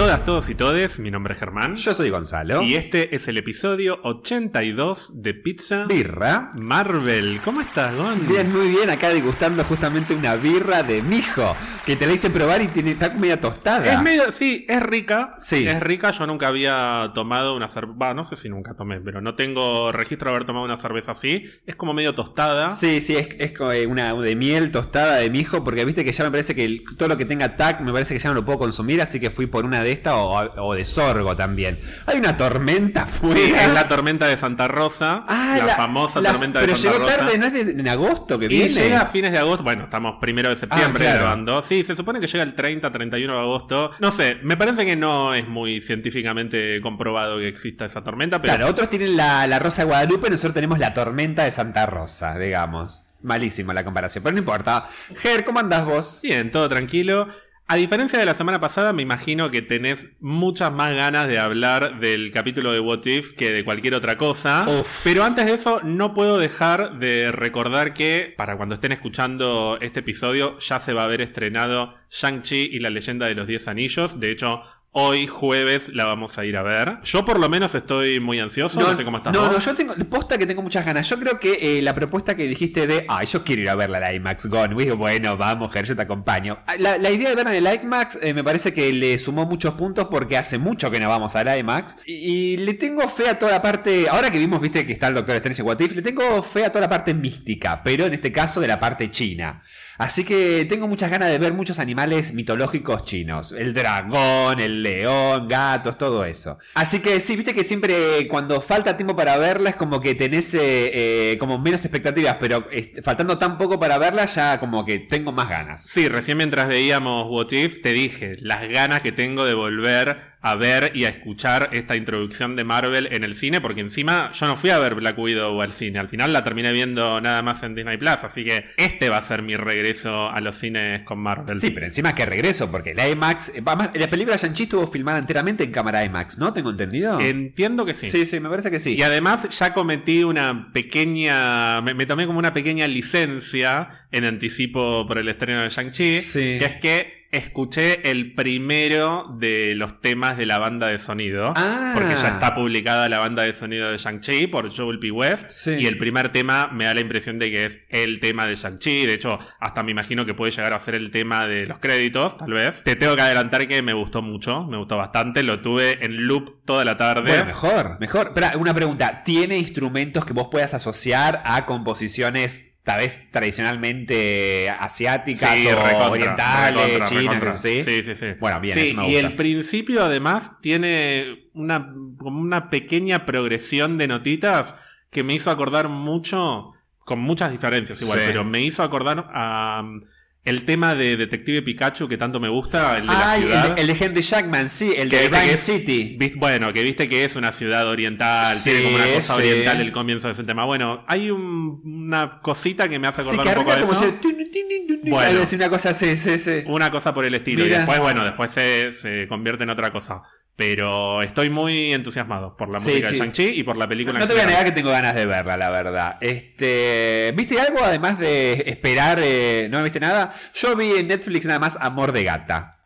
todas, todos y todes, mi nombre es Germán. Yo soy Gonzalo. Y este es el episodio 82 de Pizza Birra. Marvel. ¿Cómo estás, Gon? Bien, muy bien. Acá degustando justamente una birra de mijo. Que te la hice probar y tiene, está media tostada. Es medio, sí, es rica. Sí. Es rica. Yo nunca había tomado una cerveza. no sé si nunca tomé, pero no tengo registro de haber tomado una cerveza así. Es como medio tostada. Sí, sí, es, es eh, una de miel tostada de mijo. Porque viste que ya me parece que el- todo lo que tenga TAC me parece que ya no lo puedo consumir. Así que fui por una de esta o, o de sorgo también. Hay una tormenta fuera. Sí, es la tormenta de Santa Rosa. Ah, la, famosa la- tormenta de pero Santa llegó Rosa. tarde, no es de- en agosto que Y viene. llega a fines de agosto. Bueno, estamos primero de septiembre Ah, claro. grabando. Sí, se supone que llega el 30, 31 de agosto. No sé, me parece que no es muy científicamente comprobado que exista esa tormenta, pero Claro, otros tienen la, la Rosa de Guadalupe, nosotros tenemos la tormenta de Santa Rosa, digamos. Malísima la comparación, pero no importa. Ger, ¿cómo andás vos? bien, todo tranquilo. A diferencia de la semana pasada, me imagino que tenés muchas más ganas de hablar del capítulo de What If que de cualquier otra cosa. Uf. Pero antes de eso, no puedo dejar de recordar que para cuando estén escuchando este episodio, ya se va a haber estrenado Shang-Chi y la leyenda de los 10 anillos. De hecho, hoy jueves la vamos a ir a ver. Yo por lo menos estoy muy ansioso, no, sé cómo estás no, vos. no, yo tengo, posta que tengo muchas ganas. Yo creo que eh, la propuesta que dijiste de, ay, yo quiero ir a verla a la IMAX Gone. Digo, bueno, vamos, Ger, yo te acompaño. Ah, La, la idea de verla en el IMAX eh, me parece que le sumó muchos puntos porque hace mucho que no vamos al IMAX. Y, y le tengo fe a toda la parte, ahora que vimos, viste, que está el Doctor Strange en What If, le tengo fe a toda la parte mística, pero en este caso de la parte china. Así que tengo muchas ganas de ver muchos animales mitológicos chinos. El dragón, el león, gatos, todo eso. Así que sí, viste que siempre cuando falta tiempo para verla es como que tenés eh, eh, como menos expectativas, pero faltando tan poco para verla ya como que tengo más ganas. Sí, recién mientras veíamos What If, te dije las ganas que tengo de volver a ver y a escuchar esta introducción de Marvel en el cine, porque encima yo no fui a ver Black Widow al cine, al final la terminé viendo nada más en Disney Plus, así que este va a ser mi regreso a los cines con Marvel. Sí, pero encima que regreso, porque la IMAX, eh, además, la película Shang-Chi estuvo filmada enteramente en cámara IMAX, ¿no? ¿Tengo entendido? Entiendo que sí. sí, sí, me parece que sí. Y además ya cometí una pequeña, me, me tomé como una pequeña licencia en anticipo por el estreno de Shang-Chi, Sí. que es que escuché el primero de los temas de la banda de sonido, Ah. porque ya está publicada la banda de sonido de Shang-Chi por Joel P. West, Sí. y el primer tema me da la impresión de que es el tema de Shang-Chi, de hecho hasta me imagino que puede llegar a ser el tema de los créditos, tal vez. Te tengo que adelantar que me gustó mucho, me gustó bastante, lo tuve en loop toda la tarde. Bueno, mejor, mejor. Espera, una pregunta. ¿Tiene instrumentos que vos puedas asociar a composiciones tal vez tradicionalmente asiáticas Sí, o recontra, orientales, recontra, chinas? recontra. ¿sí? sí, sí, sí. Bueno, bien, Sí, eso me y el principio además tiene una, como una pequeña progresión de notitas que me hizo acordar mucho, con muchas diferencias igual, Sí. pero me hizo acordar a um, el tema de Detective Pikachu que tanto me gusta, el de la Ay, ciudad. el, el de Henry Jackman, sí, el de Rhyme City. Viste- Bueno, que viste que es una ciudad oriental, Sí, tiene como una cosa sí. oriental el comienzo de ese tema. Bueno, hay un- una cosita que me hace Sí, acordar que un poco de como eso. se... tun, tun, tun, Bueno. una cosa así, sí, sí. Una cosa por el estilo. Mira. Y después, bueno, después se, se convierte en otra cosa. Pero estoy muy entusiasmado por la Sí, música sí. de Shang-Chi y por la película. No en te voy a negar que tengo ganas de verla, la verdad. Este, ¿Viste algo además de esperar? eh, ¿No viste nada? Yo vi en Netflix nada más Amor de Gata.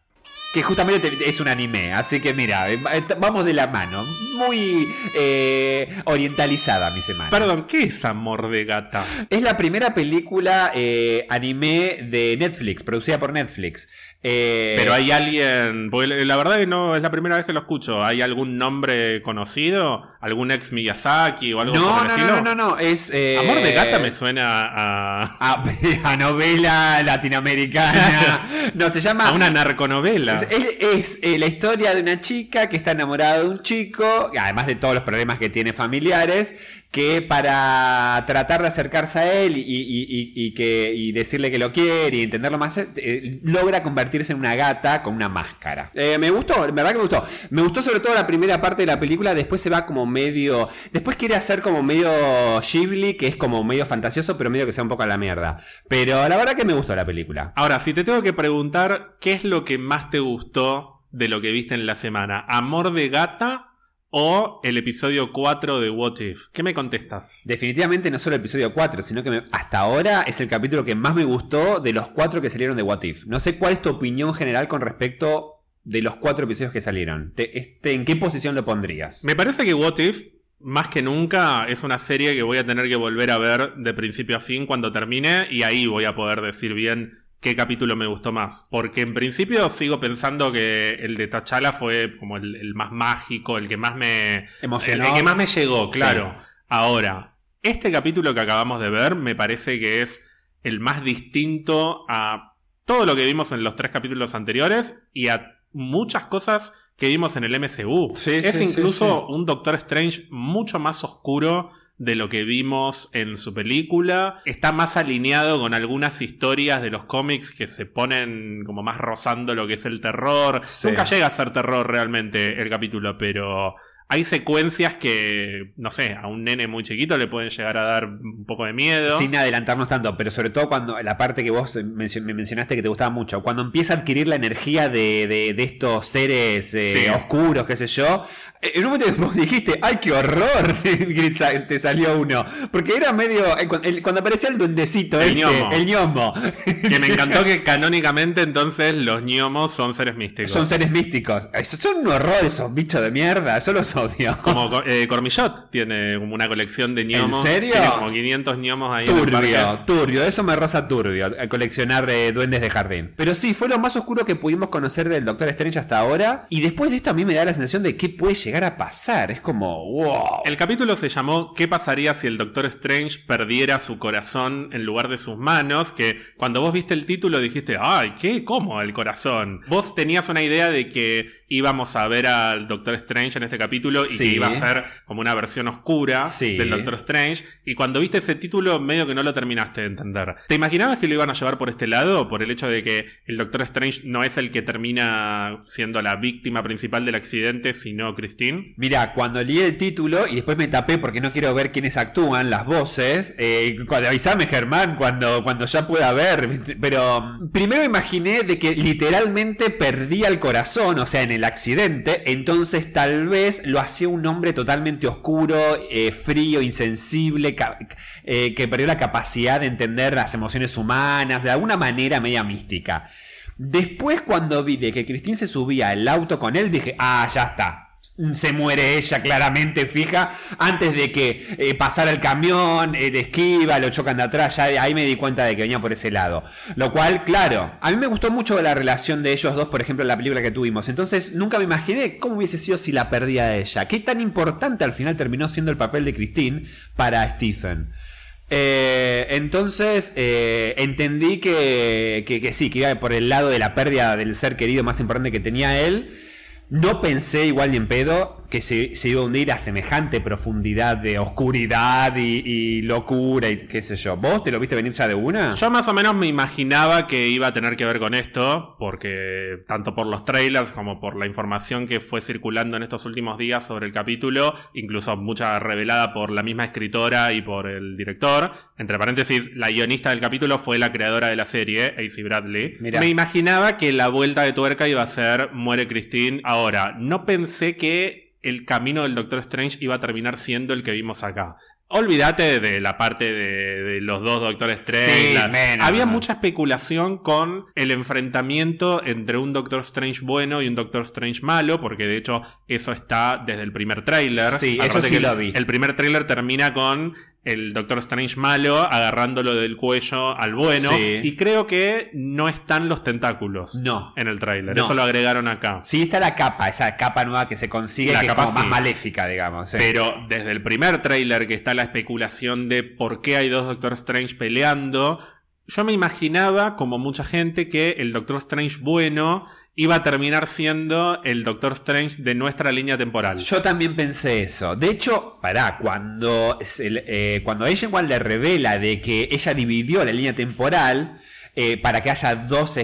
Que justamente te- es un anime, así que mira, eh, vamos de la mano. Muy eh, orientalizada mi semana. Perdón, ¿qué es Amor de Gata? Es la primera película eh, anime de Netflix, producida por Netflix. Eh, Pero hay alguien. Porque la verdad que no es la primera vez que lo escucho. ¿Hay algún nombre conocido? ¿Algún ex Miyazaki o algo por no, el no, estilo? no, no, no, es... eh, Amor de Gata me suena a. A, a novela latinoamericana. No, se llama. a una narconovela. Es, es- es, eh, la historia de una chica que está enamorada de un chico, además de todos los problemas que tiene familiares, que para tratar de acercarse a él y, que, decirle que lo quiere y entenderlo más, eh, logra convertirse en una gata con una máscara. Eh, me gustó, verdad que me gustó. Me gustó sobre todo la primera parte de la película, después se va como medio... Después quiere hacer como medio Ghibli, que es como medio fantasioso, pero medio que sea un poco a la mierda. Pero la verdad que me gustó la película. Ahora, si te tengo que preguntar, ¿qué es lo que más te gustó de lo que viste en la semana? ¿Amor de Gata o el episodio 4 de What If? ¿Qué me contestas? Definitivamente no solo el episodio 4, sino que me- hasta ahora es el capítulo que más me gustó de los cuatro que salieron de What If. No sé cuál es tu opinión general con respecto de los cuatro episodios que salieron, te- este, ¿en qué posición lo pondrías? Me parece que What If, más que nunca, es una serie que voy a tener que volver a ver de principio a fin cuando termine y ahí voy a poder decir bien qué capítulo me gustó más. Porque en principio sigo pensando que el de T'Challa fue como el, el más mágico, el que más me... Emocionó. El, el que más me llegó, claro. Ahora, este capítulo que acabamos de ver me parece que es el más distinto a todo lo que vimos en los tres capítulos anteriores y a muchas cosas que vimos en el MCU. Sí, es sí, sí, incluso un Doctor Strange mucho más oscuro de lo que vimos en su película. Está más alineado con algunas historias de los cómics que se ponen como más rozando lo que es el terror. Sí. Nunca llega a ser terror realmente el capítulo, pero hay secuencias que, no sé, a un nene muy chiquito le pueden llegar a dar un poco de miedo. Sin adelantarnos tanto, pero sobre todo cuando la parte que vos me mencionaste que te gustaba mucho, cuando empieza a adquirir la energía de, de- de estos seres eh, Sí. oscuros, qué sé yo, eh, en un momento vos dijiste, ¡ay, qué horror! Te salió uno. Porque era medio. eh, Cuando aparecía el duendecito, El este, gnomo. el gnomo. Que me encantó que canónicamente entonces los gnomos son seres místicos. Son seres místicos. Son un horror esos bichos de mierda. Yo los odio. Como eh, Cormillot tiene como una colección de gnomos. ¿En serio? Tiene como 500 gnomos ahí en el Turbio, turbio, eso me rosa turbio, eh, coleccionar eh, duendes de jardín. Pero sí, fue lo más oscuro que pudimos conocer del Doctor Strange hasta ahora. Y después de esto a mí me da la sensación de qué puede llegar a pasar. Es como, wow. El capítulo se llamó ¿Qué pasaría si el Doctor Strange perdiera su corazón en lugar de sus manos? Que cuando vos viste el título dijiste, ay, ¿qué? ¿Cómo el corazón? Vos tenías una idea de que íbamos a ver al Doctor Strange en este capítulo y Sí. que iba a ser como una versión oscura Sí. del Doctor Strange. Y cuando viste ese título medio que no lo terminaste de entender. ¿Te imaginabas que lo iban a llevar por este lado? Por el hecho de que el Doctor Strange no es el que termina siendo la víctima principal del accidente, sino Christine. Mira, cuando leí el título y después me tapé porque no quiero ver quiénes actúan, las voces, eh, cuando avisame Germán cuando, cuando ya pueda ver, pero mm, primero imaginé de que literalmente perdía el corazón, o sea, en el accidente, entonces tal vez lo hacía un hombre totalmente oscuro, eh, frío, insensible, eh, que perdió la capacidad de entender las emociones humanas, de alguna manera media mística. Después cuando vi de que Cristín se subía al auto con él, dije, ah, ya está. Se muere ella claramente fija antes de que eh, pasara el camión, eh, de esquiva, lo chocan de atrás, ya ahí me di cuenta de que venía por ese lado. Lo cual, claro, a mí me gustó mucho la relación de ellos dos, por ejemplo, en la película que tuvimos. Entonces nunca me imaginé cómo hubiese sido si la perdía a ella. Qué tan importante al final terminó siendo el papel de Christine para Stephen. Eh, entonces eh, entendí que, que, que sí, que iba por el lado de la pérdida del ser querido más importante que tenía él. No pensé igual ni en pedo que se, se iba a hundir a semejante profundidad de oscuridad y, y locura y qué sé yo. ¿Vos te lo viste venir ya de una? Yo más o menos me imaginaba que iba a tener que ver con esto, porque tanto por los trailers como por la información que fue circulando en estos últimos días sobre el capítulo, incluso mucha revelada por la misma escritora y por el director. Entre paréntesis, la guionista del capítulo fue la creadora de la serie, AC Bradley. Mirá. Me imaginaba que la vuelta de tuerca iba a ser Muere Christine. Ahora, no pensé que el camino del Doctor Strange iba a terminar siendo el que vimos acá. Olvídate de la parte de, de los dos Doctor Strange. Sí, la- menos, había mucha especulación con el enfrentamiento entre un Doctor Strange bueno y un Doctor Strange malo, porque de hecho eso está desde el primer tráiler. Sí, Acordate eso sí que lo vi. El primer tráiler termina con el Doctor Strange malo agarrándolo del cuello al bueno. Sí. Y creo que no están los tentáculos No. en el tráiler. No. Eso lo agregaron acá. Sí, está la capa, esa capa nueva que se consigue, La que capa es como sí. más maléfica, digamos. Pero desde el primer tráiler que está la especulación de por qué hay dos Doctor Strange peleando, yo me imaginaba, como mucha gente, que el Doctor Strange bueno iba a terminar siendo el Doctor Strange de nuestra línea temporal. Yo también pensé eso. De hecho, pará, cuando, eh, cuando igual le revela de que ella dividió la línea temporal eh, para que haya dos,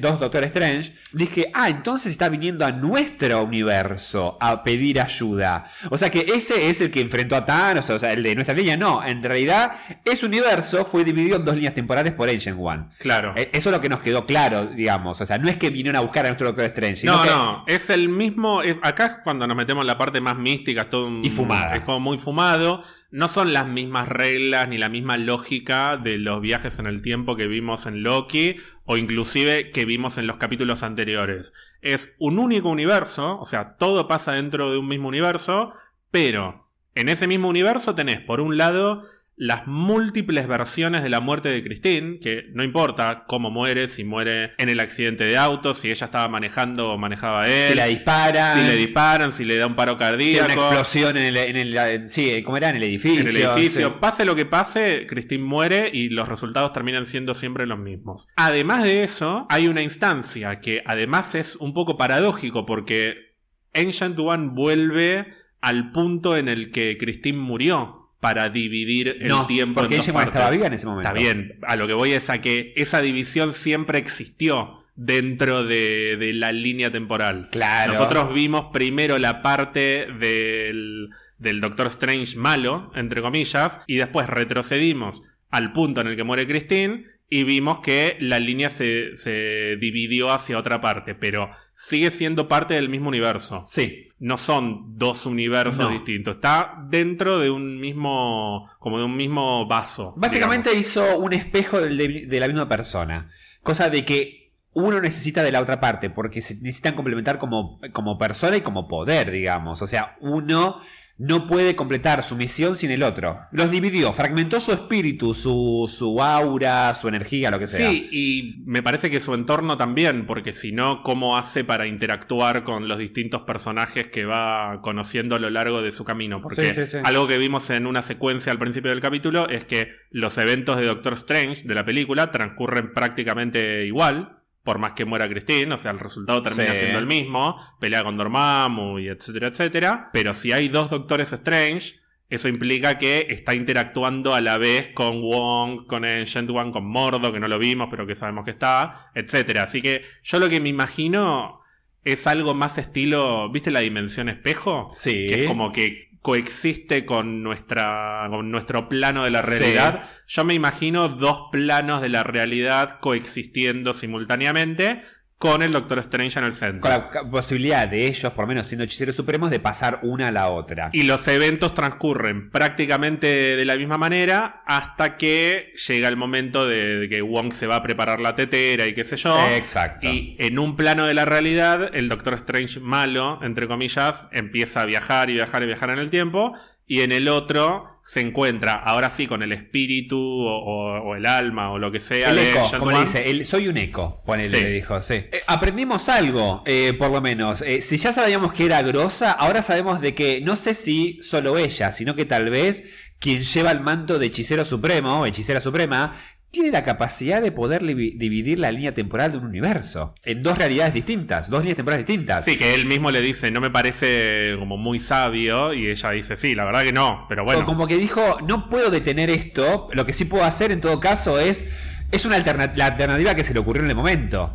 dos Doctor Strange, dije, ah, entonces está viniendo a nuestro universo a pedir ayuda. O sea que ese es el que enfrentó a Thanos, o sea, el de nuestra línea. No, en realidad, ese universo fue dividido en dos líneas temporales por Ancient One. Claro. Eh, Eso es lo que nos quedó claro, digamos. O sea, no es que vinieron a buscar a nuestro Doctor Strange, sino No, que no, es el mismo. acá es cuando nos metemos en la parte más mística, es todo un- Y fumada. Es como muy fumado. No son las mismas reglas ni la misma lógica de los viajes en el tiempo que vimos en Loki o inclusive que vimos en los capítulos anteriores. es un único universo, o sea, todo pasa dentro de un mismo universo, pero en ese mismo universo tenés, por un lado, las múltiples versiones de la muerte de Christine, que no importa cómo muere, si muere en el accidente de auto, si ella estaba manejando o manejaba él. Si la disparan. Si le disparan, si le da un paro Si cardíaco. hay una explosión en el, en el- sí, ¿cómo era? En el edificio. En el edificio, sí. pase lo que pase, Christine muere y los resultados terminan siendo siempre los mismos. Además de eso, hay una instancia que además es un poco paradójico porque Ancient One vuelve al punto en el que Christine murió para dividir el No, tiempo porque en dos igual estaba partes. viva en ese momento. Está bien, a lo que voy es a que esa división siempre existió dentro de, de la línea temporal. Claro. Nosotros vimos primero la parte del, del Doctor Strange malo, entre comillas, y después retrocedimos al punto en el que muere Christine y vimos que la línea se, se dividió hacia otra parte, pero sigue siendo parte del mismo universo. Sí. No son dos universos No. distintos. Está dentro de un mismo. como de un mismo vaso. Básicamente hizo un espejo de, de la misma persona. Cosa de que uno necesita de la otra parte, porque se necesitan complementar como, como persona y como poder, digamos. O sea, uno no puede completar su misión sin el otro. Los dividió, fragmentó su espíritu, su, su aura, su energía, lo que sea. Sí, y me parece que su entorno también, porque si no, ¿cómo hace para interactuar con los distintos personajes que va conociendo a lo largo de su camino? Porque Sí, sí, sí. algo que vimos en una secuencia al principio del capítulo es que los eventos de Doctor Strange de la película transcurren prácticamente igual. Por más que muera Christine, o sea, el resultado termina Sí. siendo el mismo, pelea con Dormammu y etcétera, etcétera. Pero si hay dos Doctores Strange, eso implica que está interactuando a la vez con Wong, con Ancient One, con Mordo, que no lo vimos, pero que sabemos que está, etcétera. Así que yo lo que me imagino es algo más estilo, ¿viste la dimensión espejo? Sí. Que es como que coexiste con nuestra con nuestro plano de la Sí. realidad. Yo me imagino dos planos de la realidad coexistiendo simultáneamente con el Doctor Strange en el centro. Con la posibilidad de ellos, por lo menos siendo hechiceros supremos, de pasar una a la otra. Y los eventos transcurren prácticamente de la misma manera hasta que llega el momento de, de que Wong se va a preparar la tetera y qué sé yo. Exacto. Y en un plano de la realidad, el Doctor Strange malo, entre comillas, empieza a viajar y viajar y viajar en el tiempo. Y en el otro se encuentra, ahora sí, con el espíritu o, o- o el alma o lo que sea. El eco, como le dice, el- soy un eco, ponele, Sí. le dijo, sí. Eh, aprendimos algo, eh, por lo menos. Eh, si ya sabíamos que era grosa, ahora sabemos de que no sé si solo ella, sino que tal vez quien lleva el manto de hechicero supremo, o hechicera suprema, tiene la capacidad de poder dividir la línea temporal de un universo en dos realidades distintas, dos líneas temporales distintas. Sí, que él mismo le dice, no me parece como muy sabio. Y ella dice, sí, la verdad que no. Pero bueno. O como que dijo, no puedo detener esto, lo que sí puedo hacer en todo caso es, es una alterna- la alternativa que se le ocurrió en el momento.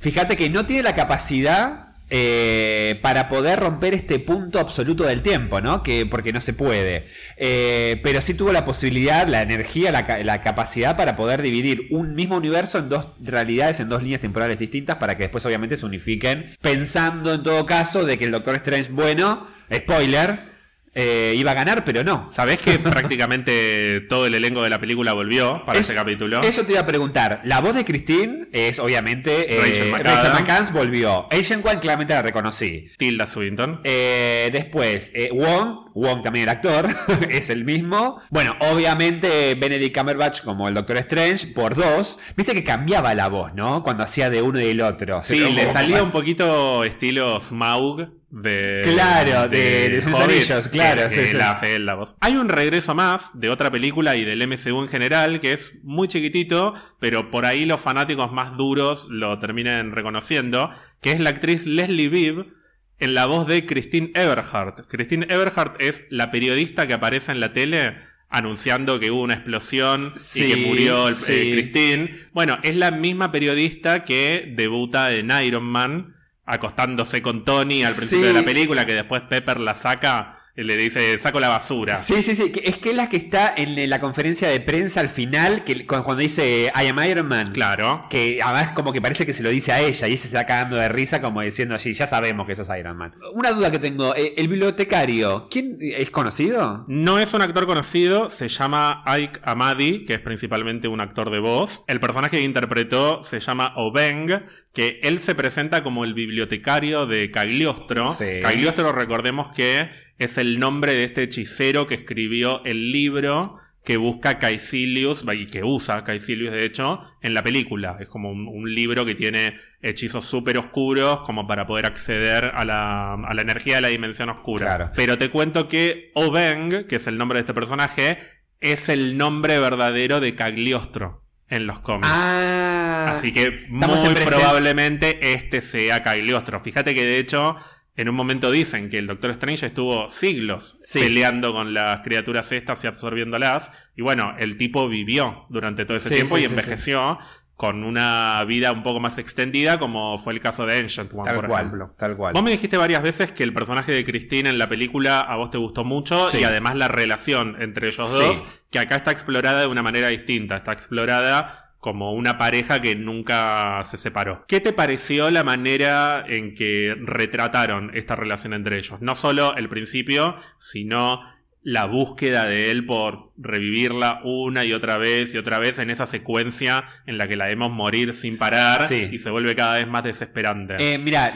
Fíjate que no tiene la capacidad eh, para poder romper este punto absoluto del tiempo, ¿no? Que, porque no se puede. Eh, pero sí tuvo la posibilidad, la energía, la, la capacidad para poder dividir un mismo universo en dos realidades, en dos líneas temporales distintas, para que después obviamente se unifiquen, pensando en todo caso de que el Doctor Strange, bueno, spoiler, eh, iba a ganar, pero no. ¿Sabés que prácticamente todo el elenco de la película volvió para Es- ese capítulo? Eso te iba a preguntar. La voz de Christine es obviamente eh, Rachel McAdams. Rachel volvió. Asian One claramente la reconocí. Tilda Swinton. Eh, después, Wong, Wong también el actor, es el mismo. Bueno, obviamente Benedict Cumberbatch como el Doctor Strange por dos. Viste que cambiaba la voz, ¿no? Cuando hacía de uno y del otro. Sí, le salía un poquito estilo Smaug de. Claro, de- de Sus Hobbit, Anillos, claro, que- sí, que sí. él hace él la voz. Hay un regreso más de otra película y del MCU en general que es muy chiquitito, pero por ahí los fanáticos más duros lo terminan reconociendo, que es la actriz Leslie Bibb en la voz de Christine Everhart. Christine Everhart es la periodista que aparece en la tele anunciando que hubo una explosión Sí, y que murió el, sí. eh, Christine. Bueno, es la misma periodista que debuta en Iron Man, acostándose con Tony al principio Sí. de la película, que después Pepper la saca Le dice, saco la basura. Sí, sí, sí. Es que es la que está en la conferencia de prensa al final, que cuando dice I am Iron Man. Claro. Que además como que parece que se lo dice a ella y ella se está cagando de risa como diciendo así, ya sabemos que sos Iron Man. Una duda que tengo, eh, el bibliotecario, ¿quién es conocido? No es un actor conocido, se llama Ike Amadi, que es principalmente un actor de voz. El personaje que interpretó se llama Obeng, que él se presenta como el bibliotecario de Cagliostro. Cagliostro, recordemos que es el nombre de este hechicero que escribió el libro que busca Caecilius, y que usa Caecilius de hecho, en la película. Es como un, libro que tiene hechizos súper oscuros como para poder acceder a la, a la energía de la dimensión oscura. Pero te cuento que Obeng, que es el nombre de este personaje, es el nombre verdadero de Cagliostro en los cómics. Ah, Así que muy probablemente este sea Cagliostro. Fíjate que de hecho en un momento dicen que el Doctor Strange estuvo siglos peleando con las criaturas estas y absorbiéndolas. Y bueno, el tipo vivió durante todo ese tiempo y envejeció con una vida un poco más extendida, como fue el caso de Ancient One, por ejemplo. Tal cual. Vos me dijiste varias veces que el personaje de Christine en la película a vos te gustó mucho y además la relación entre ellos dos, que acá está explorada de una manera distinta. Está explorada como una pareja que nunca se separó. ¿Qué te pareció la manera en que retrataron esta relación entre ellos? No solo el principio, sino la búsqueda de él por revivirla una y otra vez y otra vez en esa secuencia en la que la vemos morir sin parar y se vuelve cada vez más desesperante. Eh, mira,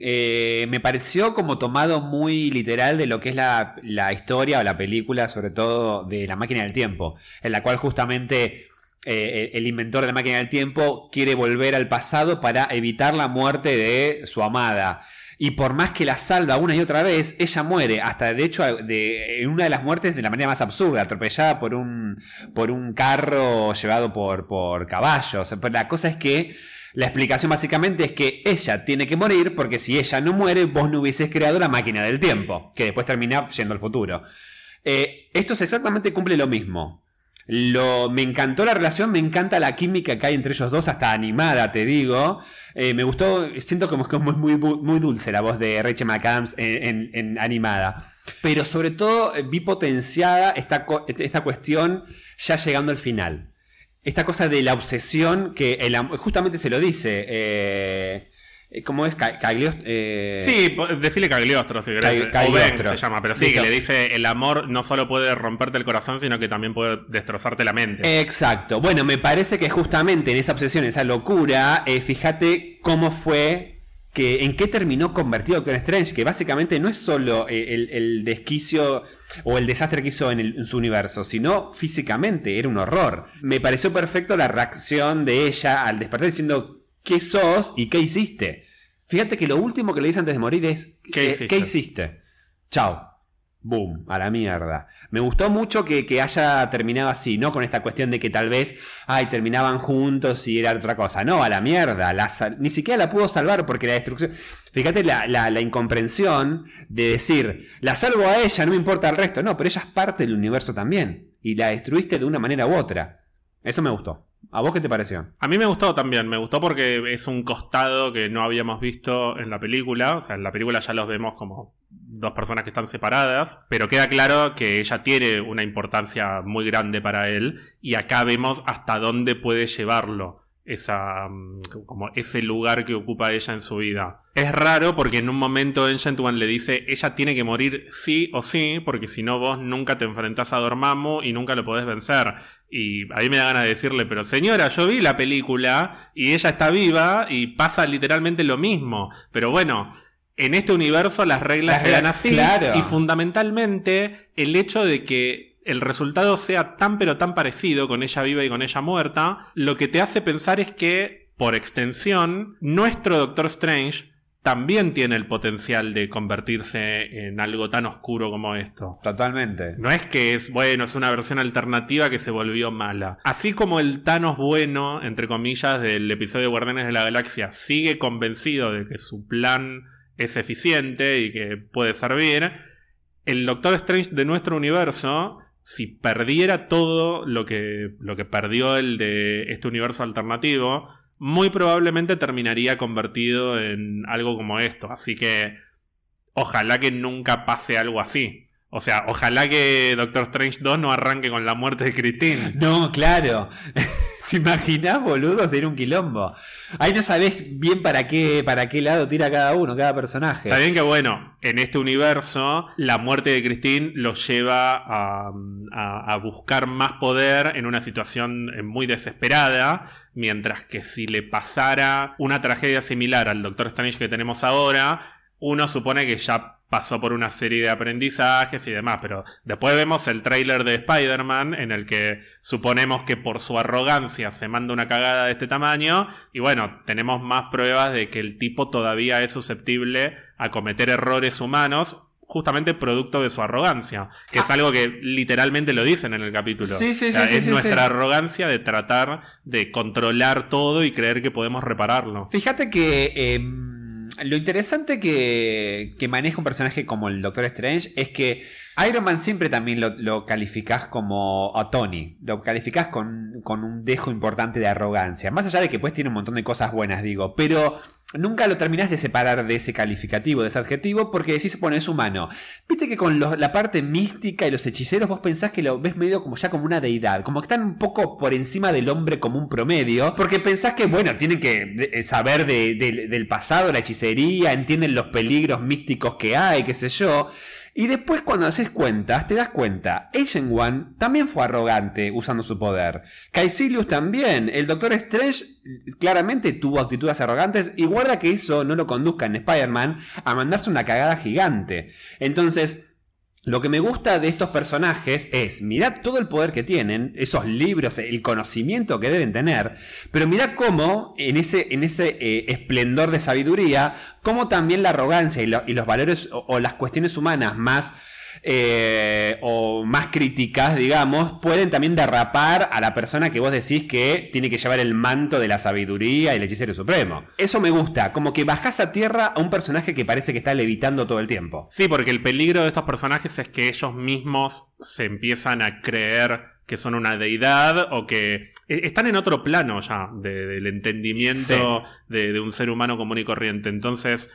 eh, me pareció como tomado muy literal de lo que es la, la historia o la película, sobre todo de la máquina del tiempo, en la cual justamente eh, el inventor de la máquina del tiempo quiere volver al pasado para evitar la muerte de su amada. Y por más que la salva una y otra vez, ella muere. Hasta de hecho, de, en una de las muertes de la manera más absurda, atropellada por un, por un carro llevado por, por caballos. Pero la cosa es que la explicación básicamente es que ella tiene que morir porque si ella no muere, vos no hubieses creado la máquina del tiempo, que después termina yendo al futuro. Eh, esto es exactamente cumple lo mismo. Lo, me encantó la relación, me encanta la química que hay entre ellos dos, hasta animada, te digo. Eh, me gustó, siento como que es muy, muy dulce la voz de Rachel McAdams en, animada. Pero sobre todo eh, vi potenciada esta, esta cuestión ya llegando al final. Esta cosa de la obsesión que justamente se lo dice. Eh, ¿Cómo es? Cagliostro. Eh... Sí, decirle Cagliostro, si querés. Cagliostro. se llama, pero sí, que le dice el amor no solo puede romperte el corazón, sino que también puede destrozarte la mente. Exacto. Bueno, me parece que justamente en esa obsesión, esa locura, eh, fíjate cómo fue. Que, ¿En qué terminó convertido Doctor Strange? Que básicamente no es solo eh, el, desquicio o el desastre que hizo en, en, su universo, sino físicamente, era un horror. Me pareció perfecto la reacción de ella al despertar diciendo, qué sos y qué hiciste. Fíjate que lo último que le dice antes de morir es ¿qué, eh, hiciste? Chao. Boom, a la mierda. Me gustó mucho que, haya terminado así, ¿no? Con esta cuestión de que tal vez, ay, terminaban juntos y era otra cosa. No, a la mierda. ni siquiera la pudo salvar porque la destrucción. Fíjate la, la, incomprensión de decir, la salvo a ella, no me importa el resto. No, pero ella es parte del universo también. Y la destruiste de una manera u otra. Eso me gustó. ¿A vos qué te pareció? A mí me gustó también, me gustó porque es un costado que no habíamos visto en la película, o sea, en la película ya los vemos como dos personas que están separadas, pero queda claro que ella tiene una importancia muy grande para él y acá vemos hasta dónde puede llevarlo esa mm, como ese lugar que ocupa ella en su vida. Es raro porque en un momento Ancient One le dice ella tiene que morir sí o sí, porque si no vos nunca te enfrentás a Dormammu y nunca lo podés vencer. Y a mí me da ganas de decirle, pero señora, yo vi la película y ella está viva y pasa literalmente lo mismo. Pero bueno, en este universo las reglas se dan así y fundamentalmente el hecho de que el resultado sea tan pero tan parecido con ella viva y con ella muerta, lo que te hace pensar es que, por extensión, nuestro Doctor Strange también tiene el potencial de convertirse en algo tan oscuro como esto. Totalmente. No es que es, bueno, es una versión alternativa que se volvió mala. Así como el Thanos bueno, entre comillas, del episodio Guardianes de la Galaxia sigue convencido de que su plan es eficiente y que puede servir, el Doctor Strange de nuestro universo si perdiera todo lo que, lo que perdió el de este universo alternativo, muy probablemente terminaría convertido en algo como esto. Así que ojalá que nunca pase algo así. O sea, ojalá que Doctor Strange 2 no arranque con la muerte de Christine. No, claro. ¿Te imaginas, boludo? Sería un quilombo. Ahí no sabés bien para qué, para qué lado tira cada uno, cada personaje. Está bien que, bueno, en este universo, la muerte de Christine los lleva a, a, a buscar más poder en una situación eh, muy desesperada. Mientras que si le pasara una tragedia similar al Doctor Strange que tenemos ahora, uno supone que ya pasó por una serie de aprendizajes y demás, pero después vemos el tráiler de Spider-Man en el que suponemos que por su arrogancia se manda una cagada de este tamaño y bueno, tenemos más pruebas de que el tipo todavía es susceptible a cometer errores humanos justamente producto de su arrogancia, que es Ah. algo que literalmente lo dicen en el capítulo. Sí, sí, O sea, sí, es nuestra arrogancia de tratar de controlar todo y creer que podemos repararlo. Fíjate que eh, lo interesante que, que maneja un personaje como el Doctor Strange es que Iron Man siempre también lo, lo calificás como a Tony. Lo calificás con, con un dejo importante de arrogancia. Más allá de que pues tiene un montón de cosas buenas, digo. Pero nunca lo terminás de separar de ese calificativo, de ese adjetivo, porque decís, bueno, es humano. Viste que con la parte mística y los hechiceros vos pensás que lo ves medio como ya como una deidad, como que están un poco por encima del hombre como un promedio, porque pensás que, bueno, tienen que eh, saber de- de- del pasado, la hechicería, entienden los peligros místicos que hay, qué sé yo. Y después cuando haces cuentas, te das cuenta, Agent One también fue arrogante usando su poder. Caecilius también. El Doctor Strange claramente tuvo actitudes arrogantes y guarda que eso no lo conduzca en Spider-Man a mandarse una cagada gigante. Entonces, lo que me gusta de estos personajes es, mirad todo el poder que tienen, esos libros, el conocimiento que deben tener, pero mirad cómo en ese, en ese eh, esplendor de sabiduría, cómo también la arrogancia y, lo- y los valores o las cuestiones humanas más... eh, o más críticas, digamos, pueden también derrapar a la persona que vos decís que tiene que llevar el manto de la sabiduría y el hechicero supremo. Eso me gusta, como que bajás a tierra a un personaje que parece que está levitando todo el tiempo. Sí, porque el peligro de estos personajes es que ellos mismos se empiezan a creer que son una deidad o que eh, están en otro plano ya de- del entendimiento de, de un ser humano común y corriente. Entonces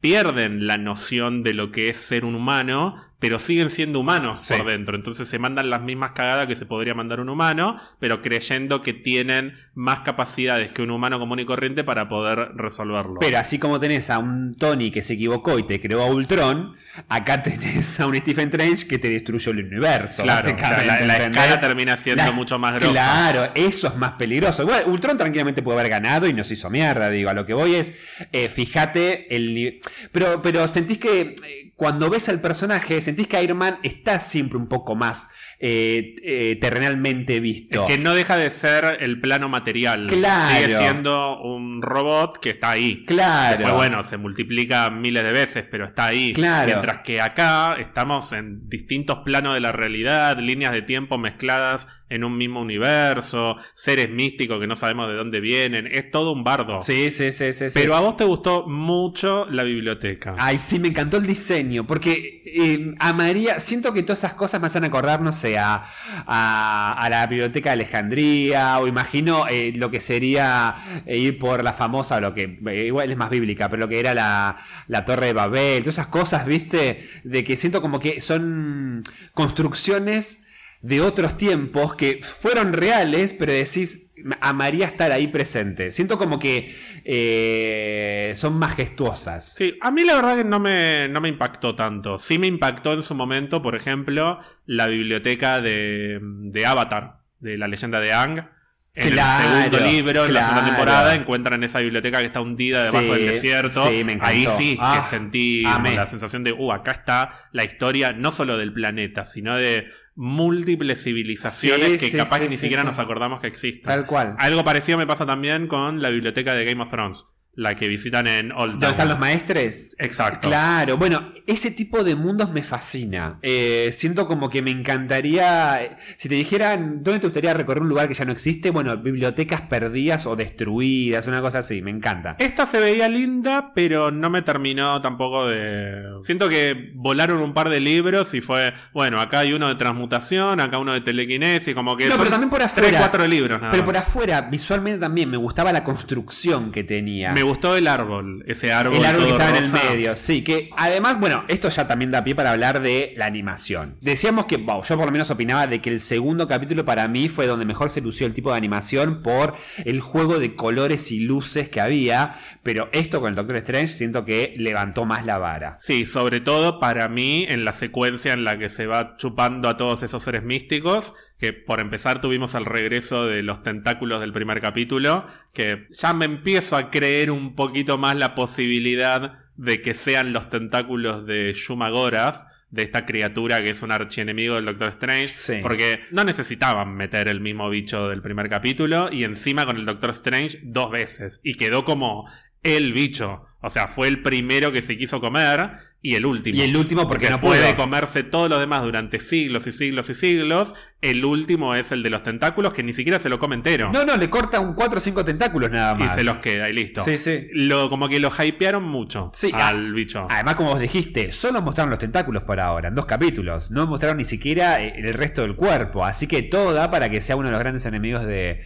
pierden la noción de lo que es ser un humano, pero siguen siendo humanos Sí. por dentro. Entonces se mandan las mismas cagadas que se podría mandar un humano, pero creyendo que tienen más capacidades que un humano común y corriente para poder resolverlo. Pero así como tenés a un Tony que se equivocó y te creó a Ultron, acá tenés a un Stephen Strange que te destruyó el universo. Claro, la- la escala termina siendo mucho más grosa. Claro, eso es más peligroso. Igual, Ultron tranquilamente puede haber ganado y nos hizo mierda, digo. A lo que voy es, eh, fíjate el Pero, pero sentís que eh, cuando ves al personaje, sentís que Iron Man está siempre un poco más eh, eh, terrenalmente visto. Es que no deja de ser el plano material. Claro. Sigue siendo un robot que está ahí. Claro. Después, bueno, se multiplica miles de veces, pero está ahí. Claro. Mientras que acá estamos en distintos planos de la realidad, líneas de tiempo mezcladas en un mismo universo, seres místicos que no sabemos de dónde vienen. Es todo un bardo. Sí, sí, sí, sí. sí. Pero a vos te gustó mucho la biblioteca. Ay, sí, me encantó el diseño, porque eh, a María, siento que todas esas cosas me hacen acordar, no sé, a, la biblioteca de Alejandría, o imagino eh, lo que sería eh, ir por la famosa, lo que eh, igual es más bíblica, pero lo que era la, la Torre de Babel, todas esas cosas, viste, de que siento como que son construcciones de otros tiempos que fueron reales, pero decís, amaría estar ahí presente. Siento como que eh, son majestuosas. Sí, a mí la verdad que no me, no me impactó tanto. Sí me impactó en su momento, por ejemplo, la biblioteca de, de Avatar, de la leyenda de Ang. En Claro, el segundo libro, en la segunda temporada, encuentran esa biblioteca que está hundida debajo Sí, del desierto. sí, me. Ahí sí Ah, que sentí amé. la sensación de, uh, acá está la historia no solo del planeta, sino de múltiples civilizaciones Sí, que sí, capaz sí, ni siquiera nos acordamos que existen. Tal cual. Algo parecido me pasa también con la biblioteca de Game of Thrones, la que visitan en Old ¿Dónde Town. están los maestres? Exacto. Claro, bueno, ese tipo de mundos me fascina. Eh, siento como que me encantaría. eh, Si te dijeran, ¿dónde te gustaría recorrer un lugar que ya no existe? Bueno, bibliotecas perdidas o destruidas, una cosa así, me encanta. Esta se veía linda, pero no me terminó tampoco de. Siento que volaron un par de libros y fue, bueno, acá hay uno de transmutación, acá uno de telequinesis, como que No, pero también por afuera. tres, cuatro libros nada Pero por afuera, visualmente también me gustaba la construcción que tenía. Me Me gustó el árbol, ese árbol. El árbol que estaba en el medio, sí, que además, bueno, esto ya también da pie para hablar de la animación. Decíamos que, wow, yo por lo menos opinaba de que el segundo capítulo para mí fue donde mejor se lució el tipo de animación por el juego de colores y luces que había, pero esto con el Doctor Strange siento que levantó más la vara. Sí, sobre todo para mí en la secuencia en la que se va chupando a todos esos seres místicos, que por empezar tuvimos el regreso de los tentáculos del primer capítulo, que ya me empiezo a creer un poquito más la posibilidad de que sean los tentáculos de Shuma Gorath, de esta criatura que es un archienemigo del Doctor Strange, Sí. porque no necesitaban meter el mismo bicho del primer capítulo y encima con el Doctor Strange dos veces y quedó como el bicho. O sea, fue el primero que se quiso comer y el último. Y el último porque no puede pudo. comerse todos los demás durante siglos y siglos y siglos. El último es el de los tentáculos que ni siquiera se lo come entero. No, no, le corta un 4 o 5 tentáculos nada y más. se los queda y listo. Sí, sí. Lo, como que lo hypearon mucho Sí, al ah, bicho. Además, como vos dijiste, solo mostraron los tentáculos por ahora, en dos capítulos. No mostraron ni siquiera eh, el resto del cuerpo. Así que todo da para que sea uno de los grandes enemigos de,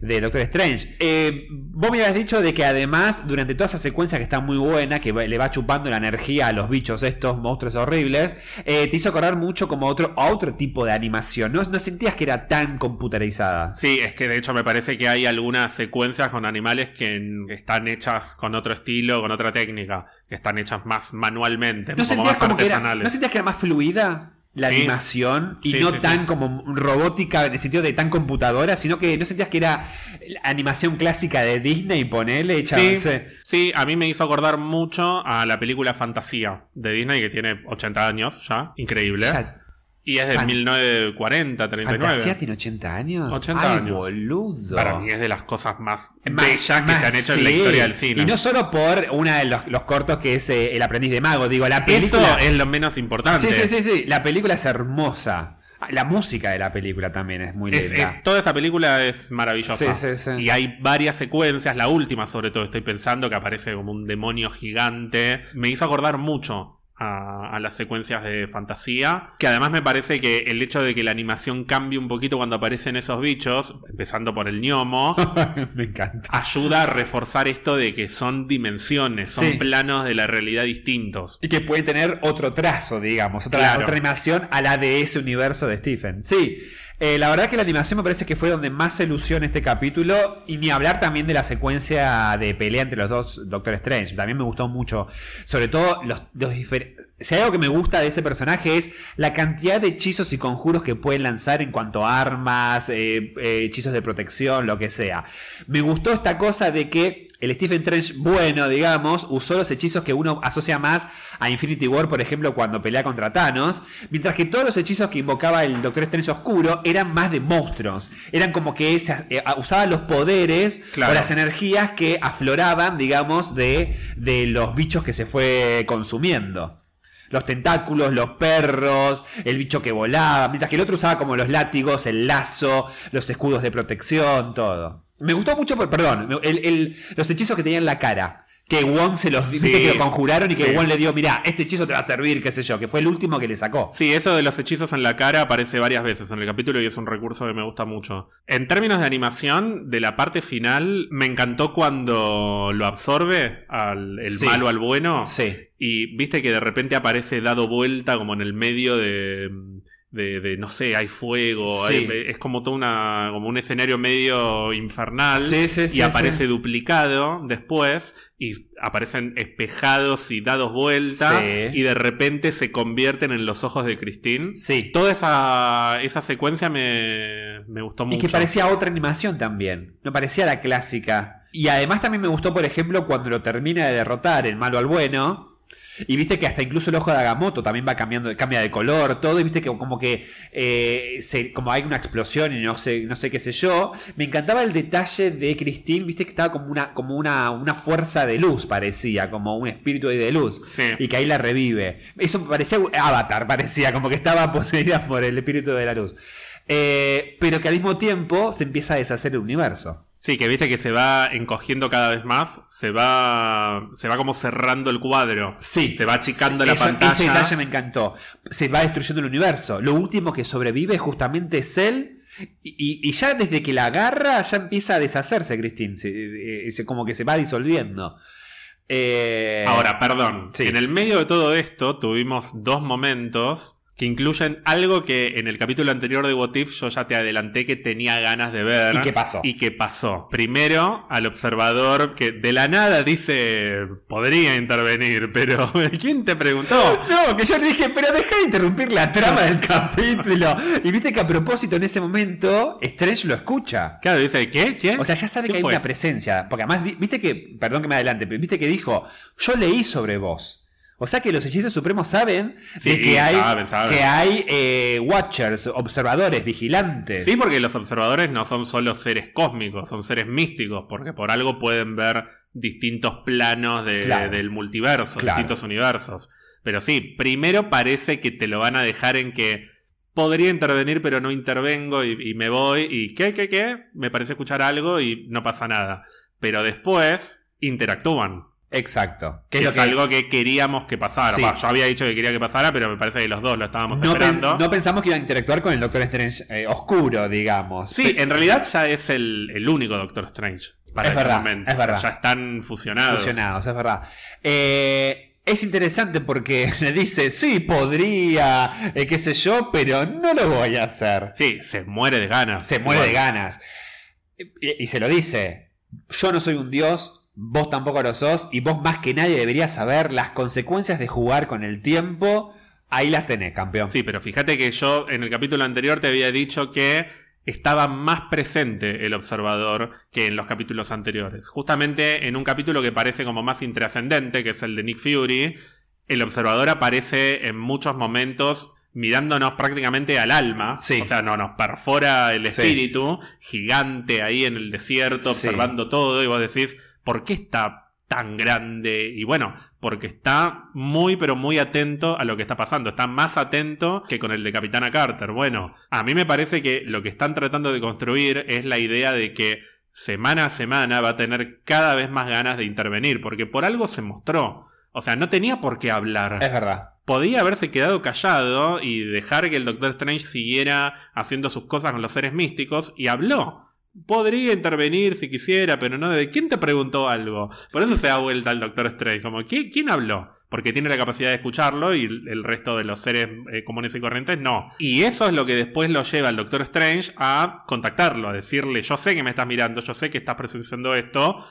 de Doctor Strange. Eh, vos me habías dicho de que además, durante toda esa secuencia que está muy buena, que le va chupando la energía a los bichos estos, monstruos horribles, eh, te hizo acordar mucho como a otro, a otro tipo de animación. ¿No, no sentías que era tan computarizada? Sí, es que de hecho me parece que hay algunas secuencias con animales que están hechas con otro estilo, con otra técnica, que están hechas más manualmente, ¿No como más como que era, artesanales. ¿No sentías que era más fluida? La Sí. animación y Sí, no sí, tan como robótica en el sentido de tan computadora, sino que no sentías que era animación clásica de Disney, ponele, hecha, Sí, no sé. sí, a mí me hizo acordar mucho a la película Fantasía de Disney, que tiene 80 años ya, increíble. Ya, y es de Fan- 1940, 39. ¿Fantasía tiene 80 años? 80 Ay, años. boludo. Para mí es de las cosas más bellas que se han hecho en la historia del cine. Y no solo por una de los, los cortos que es eh, El aprendiz de mago, digo, la Eso película... es lo menos importante. Sí, sí, sí, sí, la película es hermosa. La música de la película también es muy Es- es- toda esa película es maravillosa. Sí, sí, sí. Y hay varias secuencias, la última sobre todo estoy pensando que aparece como un demonio gigante. Me hizo acordar mucho a, a las secuencias de fantasía. Que además me parece que el hecho de que la animación cambie un poquito cuando aparecen esos bichos, empezando por el gnomo, Me encanta. ayuda a reforzar esto de que son dimensiones, son Sí. planos de la realidad distintos. Y que puede tener otro trazo, digamos, otra, Claro. otra animación a la de ese universo de Stephen. Sí, eh, la verdad que la animación me parece que fue donde más se lució en este capítulo. Y ni hablar también de la secuencia de pelea entre los dos Doctor Strange. También me gustó mucho. Sobre todo los, los difer- Si hay algo que me gusta de ese personaje es la cantidad de hechizos y conjuros que pueden lanzar en cuanto a armas, eh, eh, hechizos de protección, lo que sea. Me gustó esta cosa de que el Stephen Strange bueno, digamos, usó los hechizos que uno asocia más a Infinity War, por ejemplo, cuando pelea contra Thanos, mientras que todos los hechizos que invocaba el Doctor Strange oscuro eran más de monstruos. Eran como que eh, usaba los poderes Claro. o las energías que afloraban, digamos, de, de los bichos que se fue consumiendo. Los tentáculos, los perros, el bicho que volaba, mientras que el otro usaba como los látigos, el lazo, los escudos de protección, todo. Me gustó mucho, por- perdón, el- el- los hechizos que tenía en la cara. Que Wong se los Sí, que lo conjuraron y que sí. Wong le dio, mirá, este hechizo te va a servir, qué sé yo, que fue el último que le sacó. Sí, eso de los hechizos en la cara aparece varias veces en el capítulo y es un recurso que me gusta mucho. En términos de animación, de la parte final, me encantó cuando lo absorbe al el Sí. malo al bueno. Sí. Y viste que de repente aparece dado vuelta como en el medio de. De, de, no sé, hay fuego, Sí. hay- es como todo una, como un escenario medio infernal Sí, sí, y aparece duplicado después y aparecen espejados y dados vuelta Sí. y de repente se convierten en los ojos de Christine. Sí. Toda esa, esa secuencia me, me gustó Y mucho. que parecía otra animación también. No parecía la clásica. Y además también me gustó, por ejemplo, cuando lo termina de derrotar el malo al bueno. Y viste que hasta incluso el ojo de Agamotto también va cambiando, cambia de color, todo, y viste que como que eh, se- como hay una explosión y no sé, no sé qué sé yo. Me encantaba el detalle de Christine, viste que estaba como una, como una, una fuerza de luz, parecía, como un espíritu de luz. Sí. Y que ahí la revive. Eso parecía Avatar, parecía, como que estaba poseída por el espíritu de la luz. Eh, pero que al mismo tiempo se empieza a deshacer el universo. Sí, que viste que se va encogiendo cada vez más, se va, se va como cerrando el cuadro. Sí. Se va achicando Sí, la eso- pantalla. Ese detalle me encantó. Se va destruyendo el universo. Lo último que sobrevive justamente es él Y, y ya desde que la agarra, ya empieza a deshacerse Christine. Se, eh, se- como que se va disolviendo. Eh, Ahora, perdón. sí. En el medio de todo esto tuvimos dos momentos que incluyen algo que en el capítulo anterior de What If yo ya te adelanté que tenía ganas de ver. ¿Y qué pasó? Y qué pasó. Primero, al observador que de la nada dice podría intervenir, pero ¿quién te preguntó? No, que yo le dije, pero deja de interrumpir la trama del capítulo. Y viste que a propósito en ese momento, Strange lo escucha. Claro, dice, ¿qué? ¿Qué? O sea, ya sabe ¿Qué que hay una presencia. Porque además, viste que, perdón que me adelante, pero viste que dijo, yo leí sobre vos. O sea que los hechiceros supremos saben Sí, de que hay, saben, saben. Que hay eh, watchers, observadores, vigilantes. Sí, porque los observadores no son solo seres cósmicos, son seres místicos, porque por algo pueden ver distintos planos de- Claro. del multiverso, Claro. distintos universos. Pero sí, primero parece que te lo van a dejar en que podría intervenir, pero no intervengo y, y me voy. ¿Y qué, qué, qué? Me parece escuchar algo y no pasa nada. Pero después interactúan. Exacto. Que Que es, algo que queríamos que pasara. Sí. Yo había dicho que quería que pasara, pero me parece que los dos lo estábamos no, pen- esperando. no pensamos que iba a interactuar con el Doctor Strange eh, oscuro, digamos. Sí, en realidad ya es el, el único Doctor Strange para Es ese verdad, momento. es O sea, verdad. ya están fusionados. Fusionados, es verdad. Eh, es interesante porque le dice, sí, podría, eh, qué sé yo, pero no lo voy a hacer. Sí, se muere de ganas. Se muere de ganas. Y, y se lo dice, yo no soy un dios, vos tampoco lo sos, y vos más que nadie deberías saber las consecuencias de jugar con el tiempo. Ahí las tenés, campeón. Sí, pero fíjate que yo en el capítulo anterior te había dicho que estaba más presente el observador que en los capítulos anteriores. Justamente en un capítulo que parece como más intrascendente, que es el de Nick Fury, el observador aparece en muchos momentos mirándonos prácticamente al alma. Sí. O sea, no, nos perfora el Sí. espíritu, gigante ahí en el desierto, Sí. observando todo, y vos decís, ¿por qué está tan grande? Y bueno, porque está muy, pero muy atento a lo que está pasando. Está más atento que con el de Capitana Carter. Bueno, a mí me parece que lo que están tratando de construir es la idea de que semana a semana va a tener cada vez más ganas de intervenir, porque por algo se mostró. O sea, no tenía por qué hablar Es verdad. podía haberse quedado callado y dejar que el Doctor Strange siguiera haciendo sus cosas con los seres místicos y habló. Podría intervenir si quisiera, pero no de quién te preguntó algo. Por eso se da vuelta al Doctor Strange, como ¿qui- ¿quién habló? Porque tiene la capacidad de escucharlo y el el resto de los seres eh, comunes y corrientes no. Y eso es lo que después lo lleva al Doctor Strange a contactarlo, a decirle, yo sé que me estás mirando, yo sé que estás presenciando esto,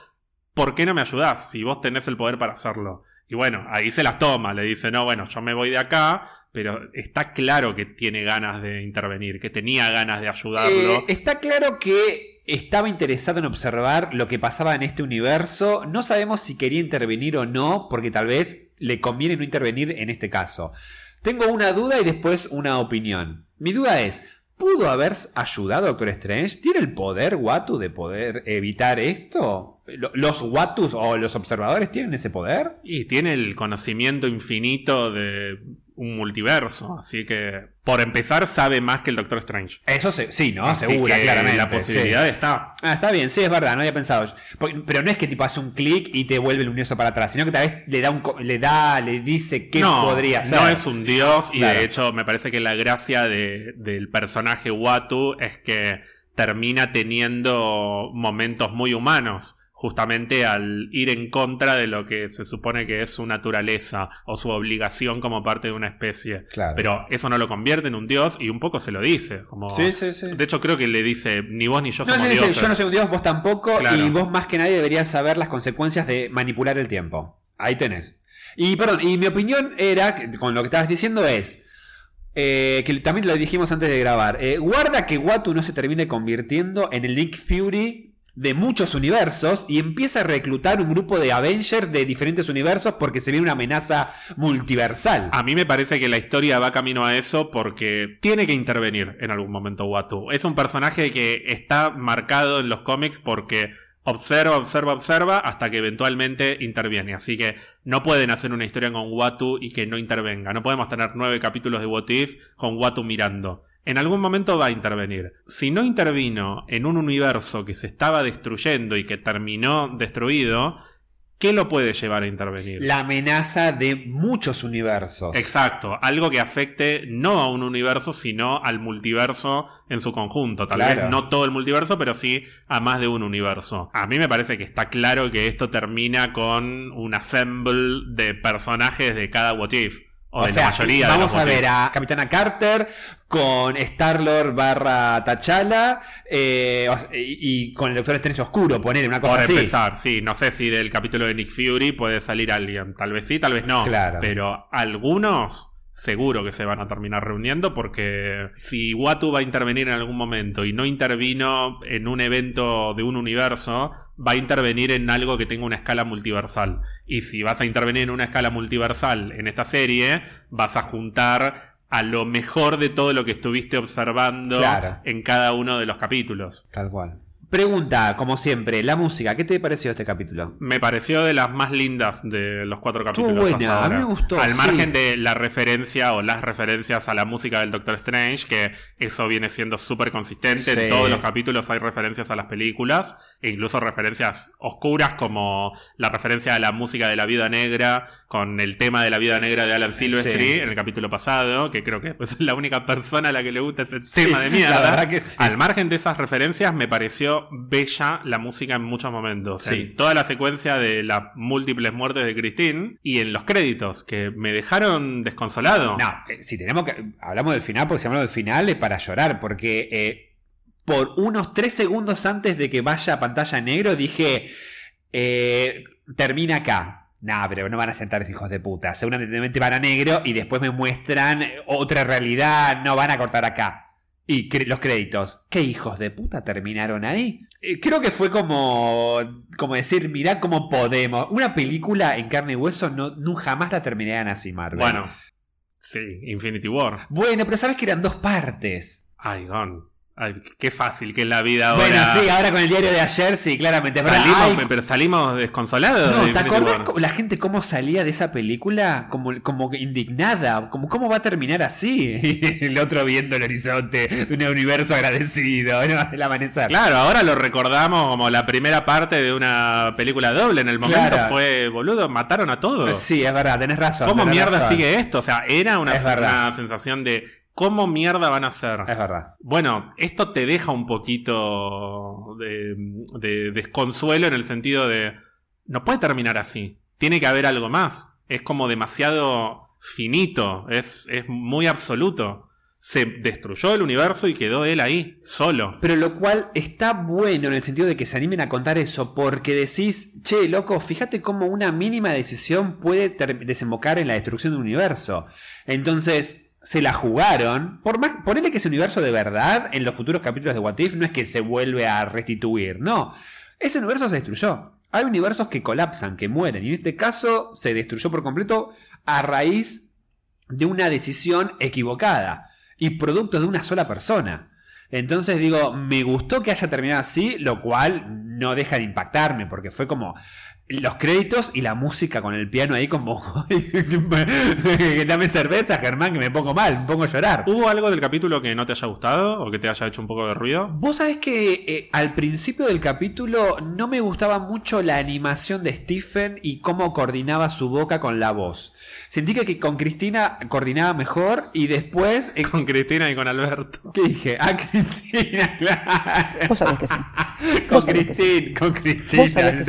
¿por qué no me ayudás si vos tenés el poder para hacerlo? Y bueno, ahí se las toma, le dice, no, bueno, yo me voy de acá, pero está claro que tiene ganas de intervenir, que tenía ganas de ayudarlo. Eh, está claro que estaba interesado en observar lo que pasaba en este universo. No sabemos si quería intervenir o no, porque tal vez le conviene no intervenir en este caso. Tengo una duda y después una opinión. Mi duda es, ¿pudo haber ayudado a Doctor Strange? ¿Tiene el poder Watu de poder evitar esto? ¿Lo- ¿Los Watus o los observadores tienen ese poder? Y tiene el conocimiento infinito de un multiverso, así que por empezar sabe más que el Doctor Strange. Eso se- sí, ¿no? Así Segura, que claramente. La posibilidad sí. está. Ah, está bien, sí, es verdad, no había pensado. Pero no es que tipo hace un clic y te vuelve el universo para atrás, sino que tal vez le da un le da, le dice qué no, podría ser. No es un dios y Claro. de hecho me parece que la gracia de- del personaje Watu es que termina teniendo momentos muy humanos. Justamente al ir en contra de lo que se supone que es su naturaleza o su obligación como parte de una especie. Claro. Pero eso no lo convierte en un dios y un poco se lo dice. Como... Sí, sí, sí. De hecho, creo que le dice: ni vos ni yo No, somos dice, dioses. yo no soy un dios, vos tampoco, Claro. y vos más que nadie deberías saber las consecuencias de manipular el tiempo. Ahí tenés. Y perdón, y mi opinión era, con lo que estabas diciendo es, eh, que también lo dijimos antes de grabar, eh, guarda que Watu no se termine convirtiendo en el Nick Fury de muchos universos y empieza a reclutar un grupo de Avengers de diferentes universos porque se viene una amenaza multiversal. A mí me parece que la historia va camino a eso porque tiene que intervenir en algún momento Watu. Es un personaje que está marcado en los cómics porque observa, observa, observa hasta que eventualmente interviene. Así que no pueden hacer una historia con Watu y que no intervenga. No podemos tener nueve capítulos de What If con Watu mirando. En algún momento va a intervenir. Si no intervino en un universo que se estaba destruyendo y que terminó destruido, ¿Qué lo puede llevar a intervenir? La amenaza de muchos universos. Exacto, algo que afecte no a un universo, sino al multiverso en su conjunto. Tal Claro. vez no todo el multiverso, pero sí a más de un universo. A mí me parece que está claro que esto termina con un assemble de personajes de cada What If. O, O de sea, la mayoría de vamos a ver a Capitana Carter con Star-Lord barra T'Challa eh, y con el Doctor Strange Oscuro, poner una cosa Por así. empezar, sí, no sé si del capítulo de Nick Fury puede salir alguien. Tal vez sí, tal vez no. Claro. Pero algunos seguro que se van a terminar reuniendo porque si Watu va a intervenir en algún momento y no intervino en un evento de un universo, va a intervenir en algo que tenga una escala multiversal. Y si vas a intervenir en una escala multiversal en esta serie, vas a juntar a lo mejor de todo lo que estuviste observando Claro. en cada uno de los capítulos. Tal cual. Pregunta, como siempre, la música, ¿qué te pareció este capítulo? Me pareció de las más lindas de los cuatro capítulos. buena, hasta a mí me gustó, Al sí. margen de la referencia o las referencias a la música del Doctor Strange, que eso viene siendo súper consistente. Sí. En todos los capítulos hay referencias a las películas, e incluso referencias oscuras, como la referencia a la música de la vida negra, con el tema de la vida negra de Alan Silvestri Sí. en el capítulo pasado, que creo que es la única persona a la que le gusta ese tema de mierda. la verdad que. Al margen de esas referencias, me pareció bella la música en muchos momentos. Sí. Toda la secuencia de las múltiples muertes de Christine y en los créditos, que me dejaron desconsolado. No, eh, si tenemos que. Hablamos del final, porque si hablamos del final es para llorar, porque eh, por unos tres segundos antes de que vaya a pantalla negro dije. eh, termina acá. Nah, pero no van a sentar esos hijos de puta. Seguramente van a negro y después me muestran otra realidad. No van a cortar acá. Y cre- los créditos. ¿Qué hijos de puta terminaron ahí? Eh, creo que fue como, como decir, mirá cómo podemos. Una película en carne y hueso no, no jamás la terminarían así, Marvel. Bueno, sí, Infinity War. Bueno, pero sabes que eran dos partes. Ay, Gon. Ay, qué fácil que es la vida ahora. Bueno, sí, ahora con el diario de ayer, sí, claramente. Pero, Salimos, ay, pero salimos desconsolados. no, de ¿te acordás la gente cómo salía de esa película? Como, como indignada. Como, ¿Cómo va a terminar así? El otro viendo el horizonte de un universo agradecido. ¿no? El amanecer. Claro, ahora lo recordamos como la primera parte de una película doble. En el momento Claro. fue, boludo, mataron a todos. Sí, es verdad, tenés razón. ¿Cómo tenés mierda razón. sigue esto? O sea, era una, una sensación de cómo mierda van a ser. Es verdad. Bueno, esto te deja un poquito de, de desconsuelo en el sentido de no puede terminar así. Tiene que haber algo más. Es como demasiado finito. Es, es muy absoluto. Se destruyó el universo y quedó él ahí, solo. Pero lo cual está bueno en el sentido de que se animen a contar eso, porque decís, che, loco, fíjate cómo una mínima decisión puede desembocar en la destrucción de un universo. Entonces, se la jugaron. Por más, ponele que ese universo de verdad, en los futuros capítulos de What If, no es que se vuelve a restituir, no. Ese universo se destruyó. Hay universos que colapsan, que mueren, y en este caso se destruyó por completo a raíz de una decisión equivocada y producto de una sola persona. Entonces digo, me gustó que haya terminado así, lo cual no deja de impactarme, porque fue como los créditos y la música con el piano ahí como... Dame cerveza, Germán, que me pongo mal, me pongo a llorar. ¿Hubo algo del capítulo que no te haya gustado o que te haya hecho un poco de ruido? Vos sabés que eh, al principio del capítulo no me gustaba mucho la animación de Stephen y cómo coordinaba su boca con la voz. Sentí que, que con Cristina coordinaba mejor y después... eh, Con Cristina y con Alberto. ¿Qué dije? Ah, Cristina, claro. Vos sabés que sí. Con sí. Cristín, con Cristina.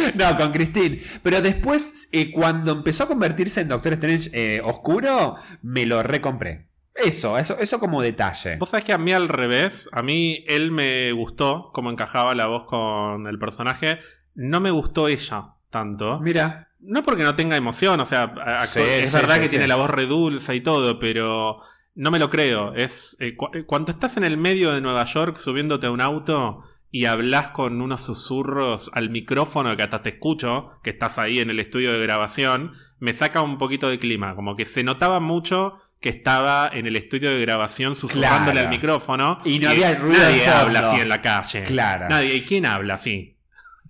no, con Cristín. Pero después, eh, cuando empezó a convertirse en Doctor Strange eh, oscuro, me lo recompré. Eso, eso, eso como detalle. Vos sabés que a mí al revés, a mí él me gustó cómo encajaba la voz con el personaje. No me gustó ella tanto. Mira. No porque no tenga emoción, o sea, Sí, es sí, verdad sí, que tiene la voz redulce y todo, pero no me lo creo. Es eh, cu- eh, cuando estás en el medio de Nueva York subiéndote a un auto y hablas con unos susurros al micrófono que hasta te escucho, que estás ahí en el estudio de grabación, me saca un poquito de clima, como que se notaba mucho que estaba en el estudio de grabación susurrándole Claro. al micrófono Y no había ruido nadie habla así en la calle. Claro. Nadie, ¿y quién habla así?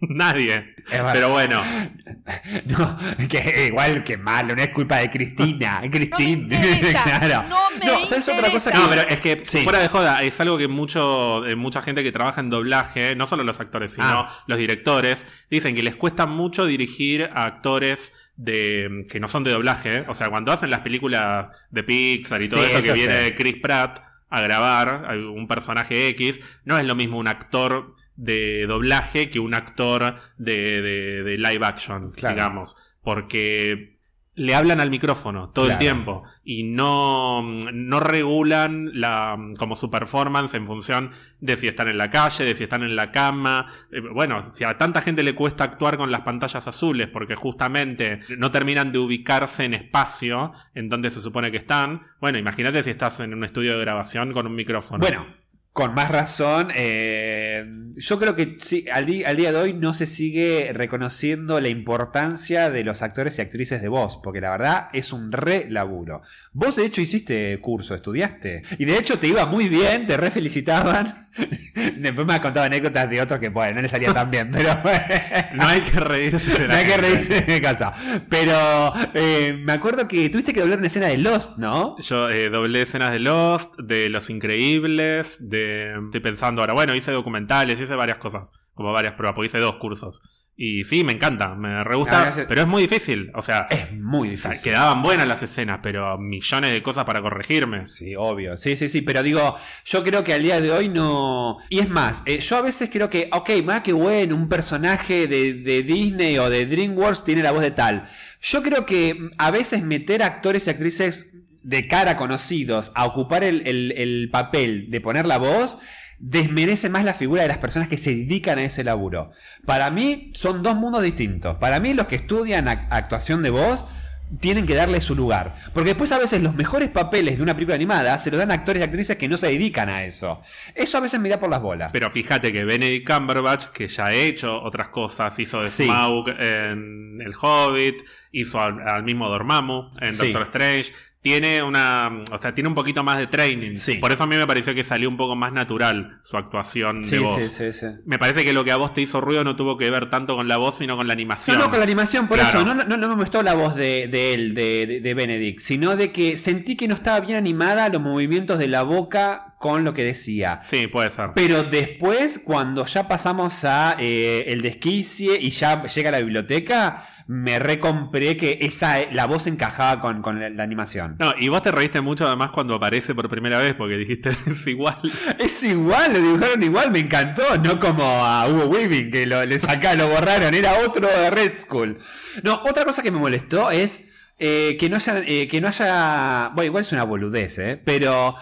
Nadie. Es verdad. Pero bueno, No, que igual que malo, no es culpa de Cristina. Cristina, interesa, claro. no me ¿sabes otra cosa que.? No, pero es que Sí. fuera de joda, es algo que mucho, eh, mucha gente que trabaja en doblaje, no solo los actores, sino Ah. los directores, dicen que les cuesta mucho dirigir a actores de que no son de doblaje. O sea, cuando hacen las películas de Pixar y todo Sí, eso que viene sé. Chris Pratt a grabar a un personaje X, no es lo mismo un actor de doblaje que un actor de, de- de live action, Claro. digamos. Porque le hablan al micrófono todo el tiempo y no, no regulan la, como su performance en función de si están en la calle, de si están en la cama. Eh, Bueno, si a tanta gente le cuesta actuar con las pantallas azules porque justamente no terminan de ubicarse en espacio en donde se supone que están, bueno, imagínate si estás en un estudio de grabación con un micrófono. Bueno, con más razón, eh, yo creo que sí, al, al día de hoy no se sigue reconociendo la importancia de los actores y actrices de voz, porque la verdad es un re laburo. Vos de hecho hiciste curso, estudiaste, y de hecho te iba muy bien, te re felicitaban. Después me has contado anécdotas de otros que, bueno, no les salía tan bien, pero... no hay que reírse de la No hay que reírse de casa. Pero eh, me acuerdo que tuviste que doblar una escena de Lost, ¿no? Yo eh, doblé escenas de Lost, de Los Increíbles, de... Estoy pensando ahora, bueno, hice documentales, hice varias cosas, como varias pruebas, porque hice dos cursos. Y sí, me encanta, me re gusta, Ah, pero es muy difícil. O sea, Es muy o sea, difícil. quedaban buenas las escenas, pero millones de cosas para corregirme. Sí, obvio. Sí, sí, sí. Pero digo, yo creo que al día de hoy no. Y es más, eh, yo a veces creo que, ok, más que bueno, un personaje de, de Disney o de DreamWorks tiene la voz de tal. Yo creo que a veces meter actores y actrices de cara conocidos a ocupar el, el- el papel de poner la voz. Desmerece más la figura de las personas que se dedican a ese laburo. Para mí son dos mundos distintos. Para mí los que estudian ac- actuación de voz tienen que darle su lugar. Porque después a veces los mejores papeles de una película animada se los dan a actores y actrices que no se dedican a eso. Eso a veces me da por las bolas. Pero fíjate que Benedict Cumberbatch, que ya ha hecho otras cosas, hizo de Sí. Smaug en El Hobbit, hizo al, al mismo Dormammu en Sí. Doctor Strange, tiene una, o sea, tiene un poquito más de training. Sí. Por eso a mí me pareció que salió un poco más natural su actuación Sí, de voz. sí, sí, sí. Me parece que lo que a vos te hizo ruido no tuvo que ver tanto con la voz, sino con la animación. No, no, con la animación, por Claro. eso. No, no, no me gustó la voz de, de él, de- de Benedict, sino de que sentí que no estaba bien animada los movimientos de la boca con lo que decía. Sí, puede ser. Pero después, cuando ya pasamos a eh, el desquicie y ya llega a la biblioteca, me recompré que esa la voz encajaba con, con la, la animación. No, y vos te reíste mucho además cuando aparece por primera vez, porque dijiste es igual. Es igual, lo dibujaron igual, me encantó, no como a Hugo Weaving, que lo, le sacaron, lo borraron, era otro de Red Skull. No, otra cosa que me molestó es eh, que no haya, eh, que no haya, bueno, igual es una boludez, eh, pero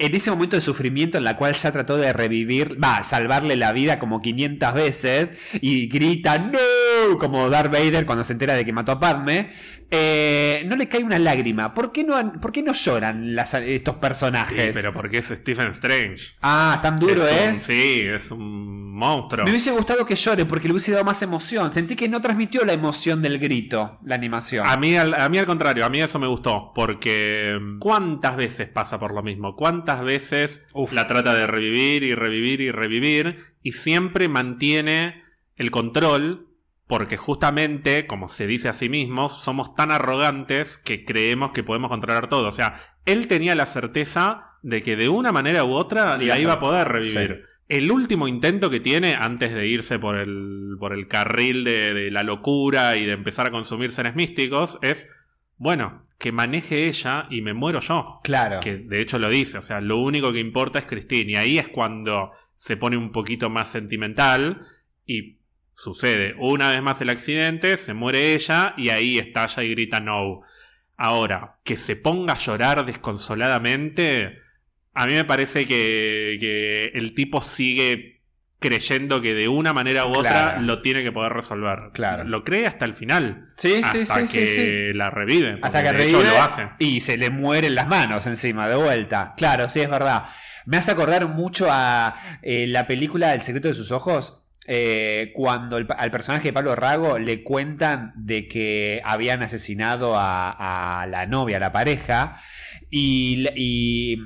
en ese momento de sufrimiento en la cual ya trató de revivir, va, salvarle la vida como 500 veces y grita no, como Darth Vader cuando se entera de que mató a Padme, eh, no le cae una lágrima. ¿Por qué no, por qué no lloran las- estos Sí, personajes? pero porque es Stephen Strange. Ah, tan duro un- es. sí, es un monstruo. Me hubiese gustado que llore porque le hubiese dado más emoción. Sentí que no transmitió la emoción del grito, la animación. A mí, al, a mí al contrario, a mí eso me gustó, porque mm, ¿cuántas veces pasa por lo mismo? ¿Cuántas veces Uf. la trata de revivir y revivir y revivir y siempre mantiene el control? Porque justamente, como se dice a sí mismo, somos tan arrogantes que creemos que podemos controlar todo. O sea, él tenía la certeza de que de una manera u otra la iba a poder revivir. El último intento que tiene antes de irse por el, por el carril de, de la locura y de empezar a consumir seres místicos es, bueno, que maneje ella y me muero yo. claro. Que de hecho lo dice, o sea, lo único que importa es Christine. Y ahí es cuando se pone un poquito más sentimental y sucede una vez más el accidente, se muere ella y ahí estalla y grita no. Ahora, que se ponga a llorar desconsoladamente, a mí me parece que, que el tipo sigue creyendo que de una manera u otra Claro. lo tiene que poder resolver. Claro. Lo cree hasta el final. Sí, sí, hasta sí, que sí, sí. la revive. Hasta que de hecho revive lo hace. y se le mueren las manos encima, de vuelta. Claro, sí, es verdad. Me hace acordar mucho a eh, la película El secreto de sus ojos. Eh, cuando al personaje de Pablo Rago le cuentan de que habían asesinado a, a la novia, a la pareja, y, y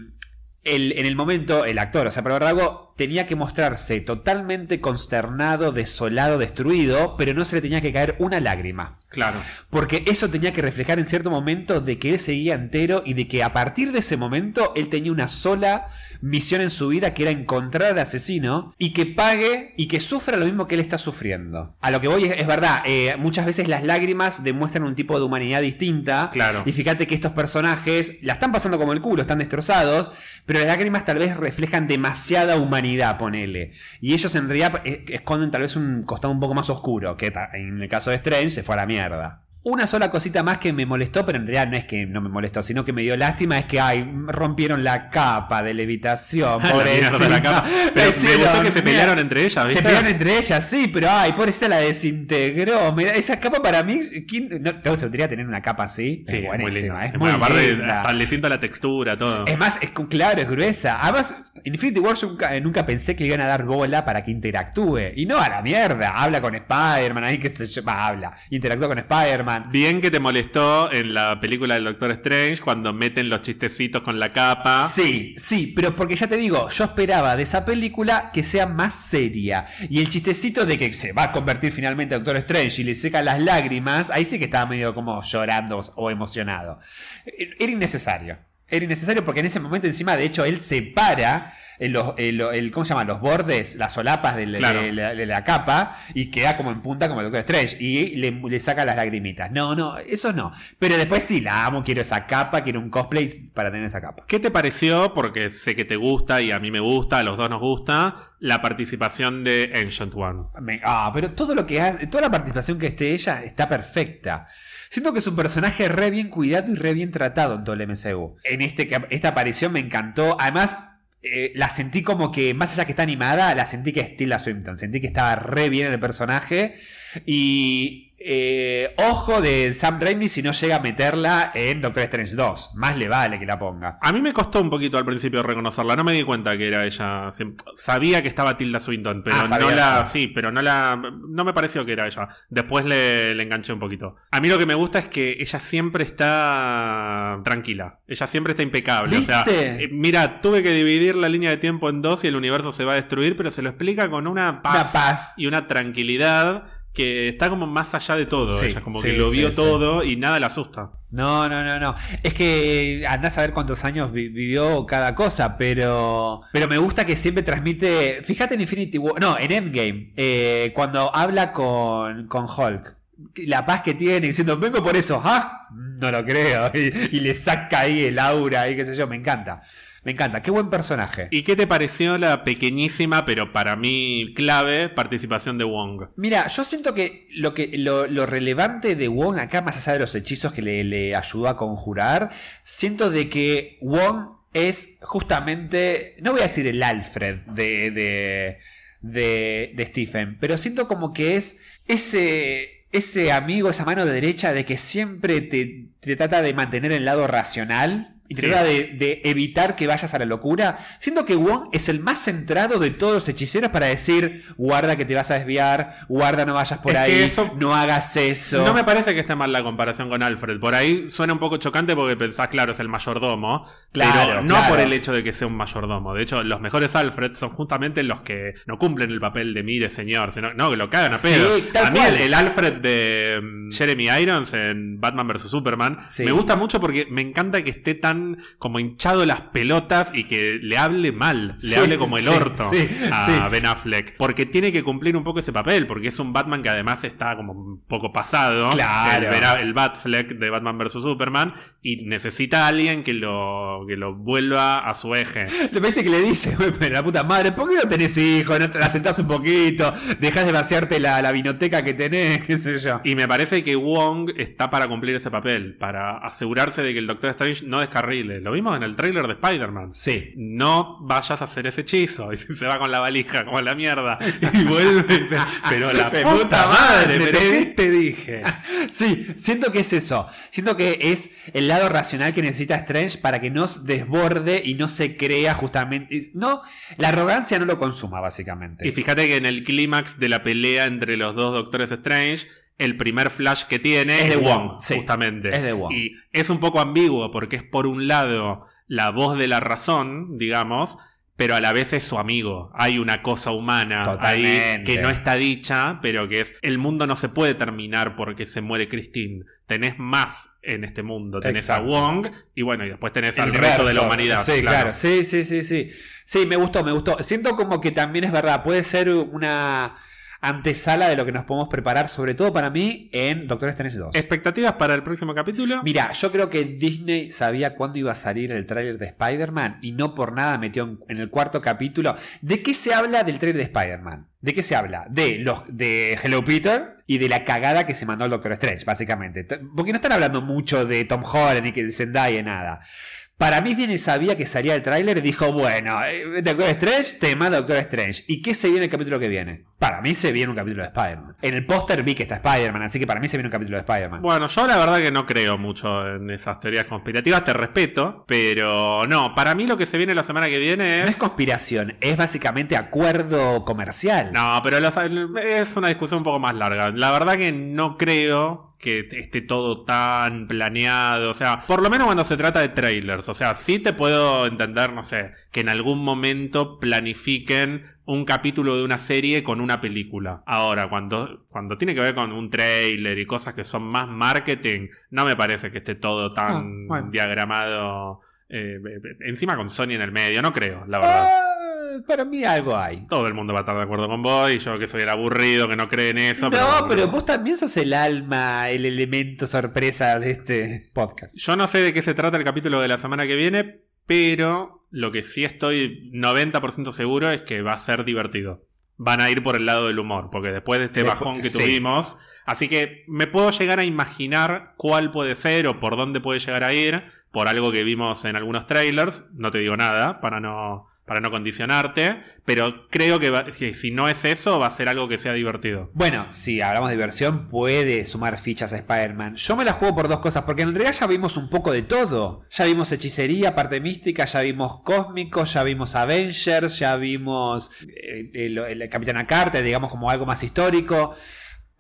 el- en el momento el actor, o sea, Pablo Rago, tenía que mostrarse totalmente consternado, desolado, destruido, pero no se le tenía que caer una lágrima. Claro. Porque eso tenía que reflejar en cierto momento de que él seguía entero y de que a partir de ese momento él tenía una sola misión en su vida que era encontrar al asesino y que pague y que sufra lo mismo que él está sufriendo. A lo que voy es, es verdad, eh, muchas veces las lágrimas demuestran un tipo de humanidad distinta. Claro. Y fíjate que estos personajes la están pasando como el culo, están destrozados, pero las lágrimas tal vez reflejan demasiada humanidad, ponele. Y ellos en realidad eh, esconden tal vez un costado un poco más oscuro, que en el caso de Strange se fue a la mierda. Una sola cosita más que me molestó, pero en realidad no es que no me molestó, sino que me dio lástima, es que ay, rompieron la capa de levitación. Pobrecita. la capa. Pero me gustó que se pelearon entre ellas, Se ¿viste? pelearon entre ellas, sí, pero ay, pobrecita la desintegró. Esa capa para mí, ¿quién, no, ¿te gustaría tener una capa así? Sí, es es muy buenísima, linda. es muy muy aparte, linda. le siento la textura, todo. Es más, es claro, es gruesa. Además, Infinity War nunca, nunca pensé que le iban a dar bola para que interactúe. Y no a la mierda. Habla con Spider-Man, ahí que se llama, habla. Interactúa con Spider-Man. Bien que te molestó en la película del Doctor Strange cuando meten los chistecitos con la capa. Sí, sí, pero porque ya te digo, yo esperaba de esa película que sea más seria. Y el chistecito de que se va a convertir finalmente en Doctor Strange y le seca las lágrimas, ahí sí que estaba medio como llorando o emocionado. Era innecesario. Era innecesario porque en ese momento encima, de hecho, él separa el, los- el- el- ¿cómo se llama? Los bordes, las solapas del- de, la, de la capa y queda como en punta como el Doctor Strange y le, le saca las lagrimitas. No, no, eso no. Pero después sí, la amo, quiero esa capa, quiero un cosplay para tener esa capa. ¿Qué te pareció? Porque sé que te gusta y a mí me gusta, a los dos nos gusta, la participación de Ancient One. Me- ah, pero todo lo que hace, toda la participación que esté ella está perfecta. Siento que es un personaje re bien cuidado y re bien tratado en todo el MCU. En este, esta aparición me encantó. Además, eh, la sentí como que, más allá que está animada, la sentí que es Tilda Swinton. Sentí que estaba re bien en el personaje. Y eh, ojo de Sam Raimi si no llega a meterla en Doctor Strange 2. Más le vale que la ponga. A mí me costó un poquito al principio reconocerla, no me di cuenta que era ella. Sabía que estaba Tilda Swinton, pero Ah, no la. Sí, pero no la. No me pareció que era ella. Después le, le enganché un poquito. A mí lo que me gusta es que ella siempre está tranquila. Ella siempre está impecable. O sea, eh, mira, tuve que dividir la línea de tiempo en dos y el universo se va a destruir, pero se lo explica con una paz, Una paz. y una tranquilidad que está como más allá de todo. Sí, ella como sí, que lo vio sí. todo y nada le asusta. No, no, no, no. Es que eh, andás a ver cuántos años vi- vivió cada cosa, pero. Pero me gusta que siempre transmite. Fíjate en Infinity War. No, en Endgame. eh, cuando habla con, con Hulk. La paz que tiene diciendo, vengo por eso. ¡Ah! No lo creo. Y, y le saca ahí el aura y qué sé yo. Me encanta. Me encanta. Qué buen personaje. ¿Y qué te pareció la pequeñísima, pero para mí clave, participación de Wong? Mira, yo siento que lo, que lo, lo relevante de Wong acá, más allá de los hechizos que le, le ayudó a conjurar, siento de que Wong es justamente, no voy a decir el Alfred de, de, de, de Stephen, pero siento como que es ese, ese amigo, esa mano derecha de que siempre te, te trata de mantener el lado racional. Y Sí. trata de, de evitar que vayas a la locura. Siento que Wong es el más centrado de todos los hechiceros para decir, guarda que te vas a desviar, guarda no vayas por Es ahí, eso- no hagas eso. No me parece que esté mal la comparación con Alfred. Por ahí suena un poco chocante porque pensás, claro, es el mayordomo. Claro, pero no claro. por el hecho de que sea un mayordomo. De hecho, los mejores Alfred son justamente los que no cumplen el papel de mire, señor, sino no, que lo cagan a Sí, pedo. tal a mí cual. el, el Alfred de mm, Jeremy Irons en Batman vs. Superman Sí. me gusta mucho porque me encanta que esté tan como hinchado las pelotas y que le hable mal, Sí, le hable como el sí, orto sí, a. Ben Affleck. Porque tiene que cumplir un poco ese papel, porque es un Batman que además está como un poco pasado. Claro. El, el Batfleck de Batman vs. Superman. Y necesita a alguien que lo, que lo vuelva a su eje. Le viste que le dice, pero la puta madre, ¿por qué no tenés hijos? No te la sentás un poquito, dejás de vaciarte la, la vinoteca que tenés, qué sé yo. Y me parece que Wong está para cumplir ese papel, para asegurarse de que el Doctor Strange no Lo vimos en el tráiler de Spider-Man. Sí. No vayas a hacer ese hechizo. Y se va con la valija como a la mierda. Y vuelve. Pero la puta, madre, pero te ¿qué di- te dije? Sí, siento que es eso. Siento que es el lado racional que necesita Strange para que no desborde y no se crea justamente. No, la arrogancia no lo consuma, básicamente. Y fíjate que en el clímax de la pelea entre los dos Doctores Strange, el primer flash que tiene Es de Wong, Wong, sí, justamente. es de Wong. Y es un poco ambiguo porque es por un lado la voz de la razón, digamos, pero a la vez es su amigo. Hay una cosa humana ahí que no está dicha, pero que es el mundo no se puede terminar porque se muere Christine. Tenés más en este mundo. Tenés Exacto. a Wong y bueno, y después tenés al resto de la humanidad. Sí, claro. claro. Sí, sí, sí, sí. Sí, me gustó, me gustó. Siento como que también es verdad, puede ser una antesala de lo que nos podemos preparar, sobre todo para mí, en Doctor Strange 2. ¿Expectativas para el próximo capítulo? Mira, yo creo que Disney sabía cuándo iba a salir el tráiler de Spider-Man y no por nada metió en, en el cuarto capítulo. ¿De qué se habla del tráiler de Spider-Man? ¿De qué se habla? De los de Hello Peter y de la cagada que se mandó el Doctor Strange, básicamente. Porque no están hablando mucho de Tom Holland ni que de Zendaya, nada. Para mí Disney sabía que salía el tráiler y dijo, bueno, eh, Doctor Strange, tema Doctor Strange. ¿Y qué se viene el capítulo que viene? Para mí se viene un capítulo de Spider-Man. En el póster vi que está Spider-Man, así que para mí se viene un capítulo de Spider-Man. Bueno, yo la verdad que no creo mucho en esas teorías conspirativas, te respeto, pero no, para mí lo que se viene la semana que viene No es es... conspiración, es básicamente acuerdo comercial. No, pero los- es una discusión un poco más larga. La verdad que no creo que esté todo tan planeado. O sea, por lo menos cuando se trata de trailers. O sea, sí te puedo entender, no sé, que en algún momento planifiquen un capítulo de una serie con una película. Ahora, cuando, cuando tiene que ver con un trailer y cosas que son más marketing, no me parece que esté todo tan Ah, bueno. diagramado. eh, encima con Sony en el medio, no creo, la verdad. Para mí algo hay. Todo el mundo va a estar de acuerdo con vos y yo que soy el aburrido, que no cree en eso. No, pero vos también sos el alma, el elemento sorpresa de este podcast. Yo no sé de qué se trata el capítulo de la semana que viene, pero lo que sí estoy 90% seguro es que va a ser divertido. Van a ir por el lado del humor, porque después de este bajón que sí. tuvimos, así que me puedo llegar a imaginar cuál puede ser o por dónde puede llegar a ir, por algo que vimos en algunos trailers, no te digo nada, para no, para no condicionarte, pero creo que, va- que si no es eso, va a ser algo que sea divertido. Bueno, si hablamos de diversión, puede sumar fichas a Spider-Man. Yo me la juego por dos cosas, porque en realidad ya vimos un poco de todo. Ya vimos hechicería, parte mística, ya vimos cósmico, ya vimos Avengers, ya vimos eh, el, el Capitana Carter, digamos como algo más histórico.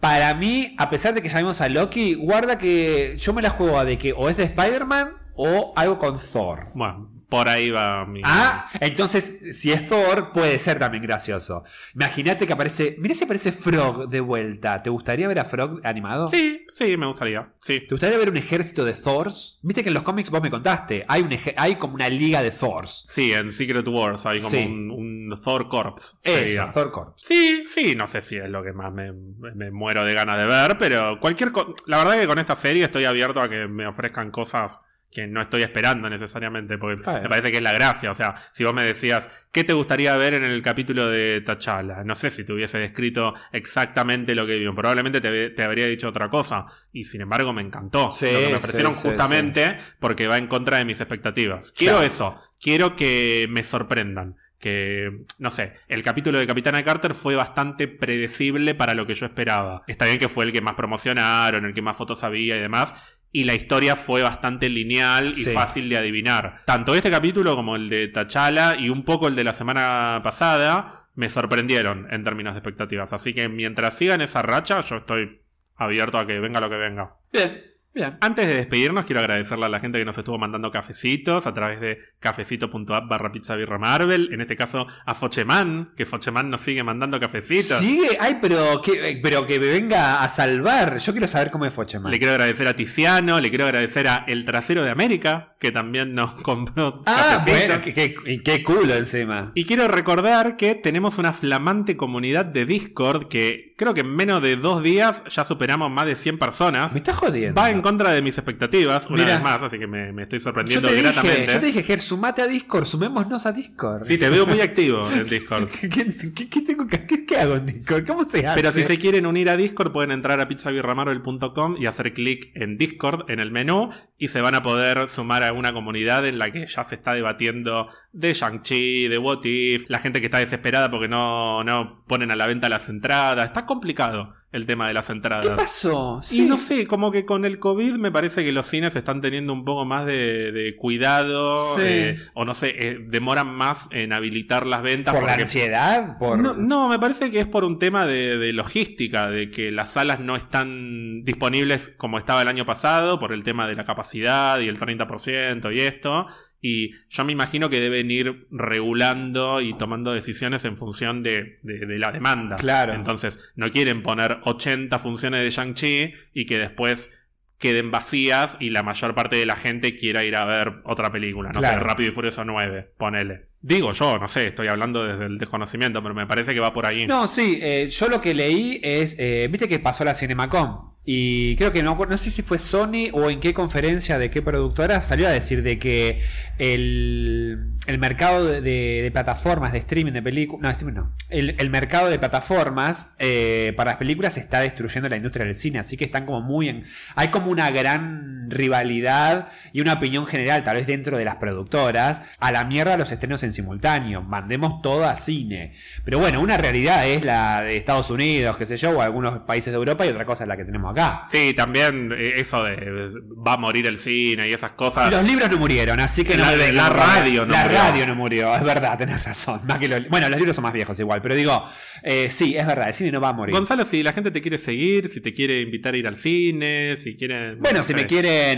Para mí, a pesar de que ya vimos a Loki, guarda que yo me la juego de que o es de Spider-Man o algo con Thor. Bueno, por ahí va mi... Ah, entonces si es Thor puede ser también gracioso. Imagínate que aparece, mira si aparece Frog de vuelta. ¿Te gustaría ver a Frog animado? Sí, sí, me gustaría. Sí. ¿Te gustaría ver un ejército de Thors? Viste que en los cómics vos me contaste, hay, un hay como una liga de Thors. Sí, en Secret Wars hay como Sí. un, un Thor Corps. Eso. Thor Corps. Sí, sí, no sé si es lo que más me, me muero de ganas de ver, pero cualquier La verdad que con esta serie estoy abierto a que me ofrezcan cosas que no estoy esperando necesariamente, porque me parece que es la gracia. O sea, si vos me decías, ¿qué te gustaría ver en el capítulo de T'Challa? No sé si te hubiese descrito exactamente lo que vio. Probablemente te, te habría dicho otra cosa. Y sin embargo, me encantó. Sí, lo que me ofrecieron sí, sí, justamente porque va en contra de mis expectativas. Quiero Claro. eso. Quiero que me sorprendan. Que, no sé, el capítulo de Capitana Carter fue bastante predecible para lo que yo esperaba. Está bien que fue el que más promocionaron, el que más fotos había y demás. Y la historia fue bastante lineal y Sí. fácil de adivinar. Tanto este capítulo como el de T'Challa y un poco el de la semana pasada me sorprendieron en términos de expectativas. Así que mientras sigan esa racha, yo estoy abierto a que venga lo que venga. Bien, bien. Antes de despedirnos, quiero agradecerle a la gente que nos estuvo mandando cafecitos a través de cafecito.app barra pizza birra Marvel. En este caso a Focheman, que Focheman nos sigue mandando cafecitos. Sigue, ay, pero que, pero que me venga a salvar. Yo quiero saber cómo es Focheman. Le quiero agradecer a Tiziano, le quiero agradecer a El Trasero de América, que también nos compró Ah, cafecitos. bueno, qué, qué- culo encima. Y quiero recordar que tenemos una flamante comunidad de Discord que creo que en menos de dos días ya superamos más de 100 personas. Me estás jodiendo. Va en contra de mis expectativas, una vez más, así que me, me estoy yo sorprendiendo dije, gratamente. yo te dije, Ger, sumate a Discord, sumémonos a Discord. Sí, te veo muy activo en Discord. ¿Qué, qué- qué- qué tengo que- qué- qué hago en Discord? ¿Cómo se hace? Pero si se quieren unir a Discord, pueden entrar a pizzabirramarvel.com y hacer clic en Discord en el menú y se van a poder sumar a una comunidad en la que ya se está debatiendo de Shang-Chi, de What If, la gente que está desesperada porque no, no ponen a la venta las entradas. Está complicado el tema de las entradas. ¿Qué pasó? Y no sé, como que con el COVID me parece que los cines están teniendo un poco más de, de cuidado, Sí. eh, o no sé, eh, demoran más en habilitar las ventas. ¿Por la ansiedad? Por... no, no, me parece que es por un tema de, de logística, de que las salas no están disponibles como estaba el año pasado, por el tema de la capacidad y el 30% y esto. Y yo me imagino que deben ir regulando y tomando decisiones en función de, de- de la demanda. Claro. Entonces, no quieren poner 80 funciones de Shang-Chi y que después queden vacías y la mayor parte de la gente quiera ir a ver otra película. No sé. Rápido y Furioso 9, ponele. Digo yo, no sé, estoy hablando desde el desconocimiento, pero me parece que va por ahí. No, sí, eh, yo lo que leí es, eh, viste que pasó la Cinemacom y creo que no, no sé si fue Sony o en qué conferencia de qué productora salió a decir de que el, el mercado de, plataformas de streaming de películas, no, streaming no, el, el mercado de plataformas eh, para las películas está destruyendo la industria del cine, así que están como muy en, hay como una gran rivalidad y una opinión general, tal vez dentro de las productoras, a la mierda los estrenos en simultáneo, mandemos todo a cine. Pero bueno, una realidad es la de Estados Unidos, qué sé yo, o algunos países de Europa y otra cosa es la que tenemos acá. Sí, también eh, eso de va a morir el cine y esas cosas. Los libros no murieron, así que no La- me vengan la radio no La murió. radio no murió, es verdad, tenés razón. Más que los- bueno, los libros son más viejos igual, pero digo, eh, sí, es verdad, el cine no va a morir. Gonzalo, si la gente te quiere seguir, si te quiere invitar a ir al cine, si quiere. Bueno, no si me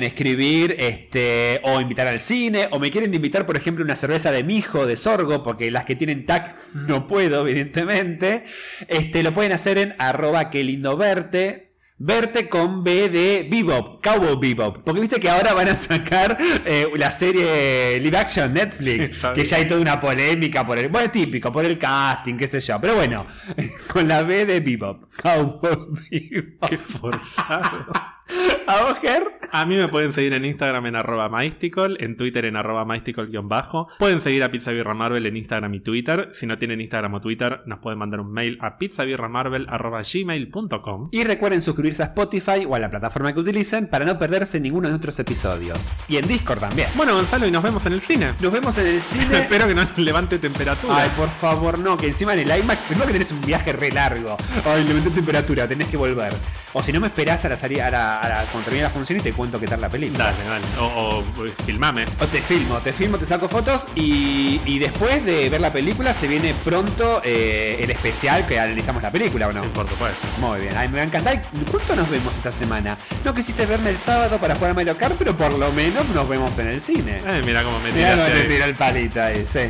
escribir este, o invitar al cine, o me quieren invitar, por ejemplo, una cerveza de mijo, de sorgo, porque las que tienen TAC no puedo, evidentemente, este, lo pueden hacer en arroba que lindo verte. Verte con B de Bebop, Cowboy Bebop. Porque viste que ahora van a sacar eh, la serie live action Netflix. Que ya hay toda una polémica por el. Bueno, típico, por el casting, qué sé yo. Pero bueno, con la B de Bebop. Cowboy Bebop. Qué forzado. ¿A vos, Ger? A mí me pueden seguir en Instagram en arroba mystical, en Twitter en arroba mystical-bajo. Pueden seguir a Pizza Birra Marvel en Instagram y Twitter. Si no tienen Instagram o Twitter, nos pueden mandar un mail a pizzabirramarvel arroba gmail.com. Y recuerden suscribirse a Spotify o a la plataforma que utilicen para no perderse ninguno de nuestros episodios. Y en Discord también. Bueno, Gonzalo, y nos vemos en el cine. Nos vemos en el cine. Espero que no levante temperatura. Ay, por favor, no, que encima en el IMAX, primero que tenés un viaje re largo. Ay, levanté temperatura, tenés que volver. O si no me esperás a la salida, a la, a la- cuando termine la función y te cuento qué tal la película. Dale, dale. O, o, eh, filmame. O te filmo, te filmo, te saco fotos y, y después de ver la película se viene pronto eh, el especial que analizamos la película, ¿o no? Por supuesto. Muy bien, ay, me va a encantar. ¿Cuánto nos vemos esta semana? No quisiste verme el sábado para jugar a Mario Kart, pero por lo menos nos vemos en el cine. Eh, mira cómo me Mirá tiraste cómo te tiró el palito ahí, sí.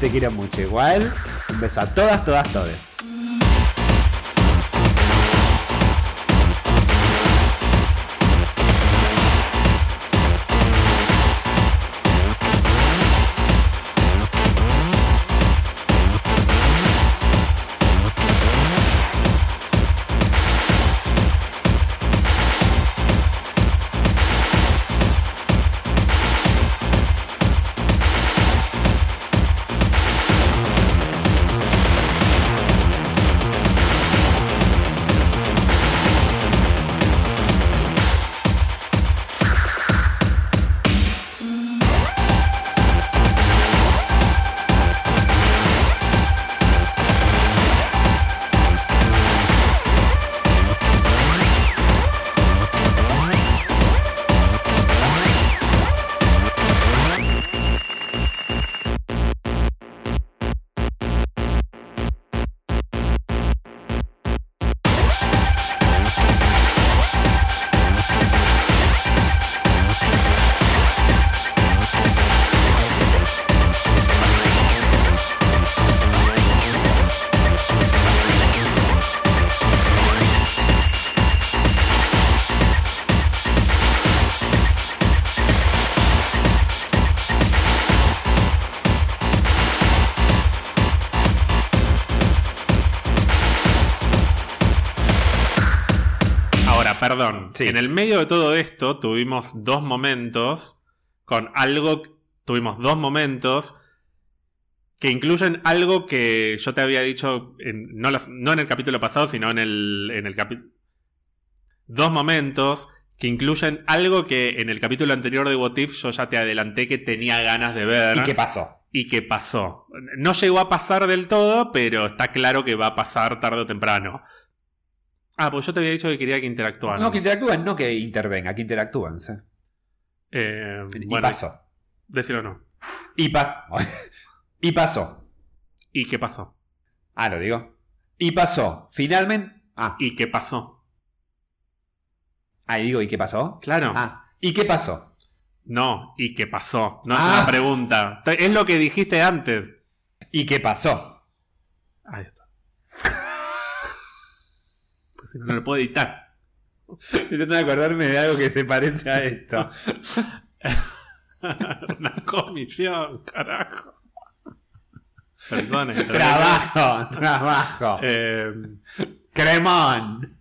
Te quiero mucho igual. Un beso a todas, todas, todes. Perdón. Sí. En el medio de todo esto tuvimos dos momentos con algo. Tuvimos dos momentos que incluyen algo que yo te había dicho, en- no, en el capítulo pasado, sino en el, en el capítulo... Dos momentos que incluyen algo que en el capítulo anterior de What If yo ya te adelanté que tenía ganas de ver. ¿Y qué pasó? y que pasó. No llegó a pasar del todo, pero está claro que va a pasar tarde o temprano. Ah, pues yo te había dicho que quería que interactuaran. No, que interactúen, no que intervenga, que interactúen. sí. Eh, Y bueno, pasó. decirlo no. Y, pa- y pasó. ¿Y qué pasó? Ah, lo digo. Y pasó. Finalmente. Ah, ¿Y qué pasó? ahí digo, ¿y qué pasó? Claro. Ah, ¿y qué pasó? No, ¿y qué pasó? No es Ah. una pregunta. Es lo que dijiste antes. ¿Y qué pasó? Ahí está. Si no, no lo puedo editar. De acordarme de algo que se parece a esto. una comisión, carajo. Perdone. trabajo, trabajo. Eh, Cremón.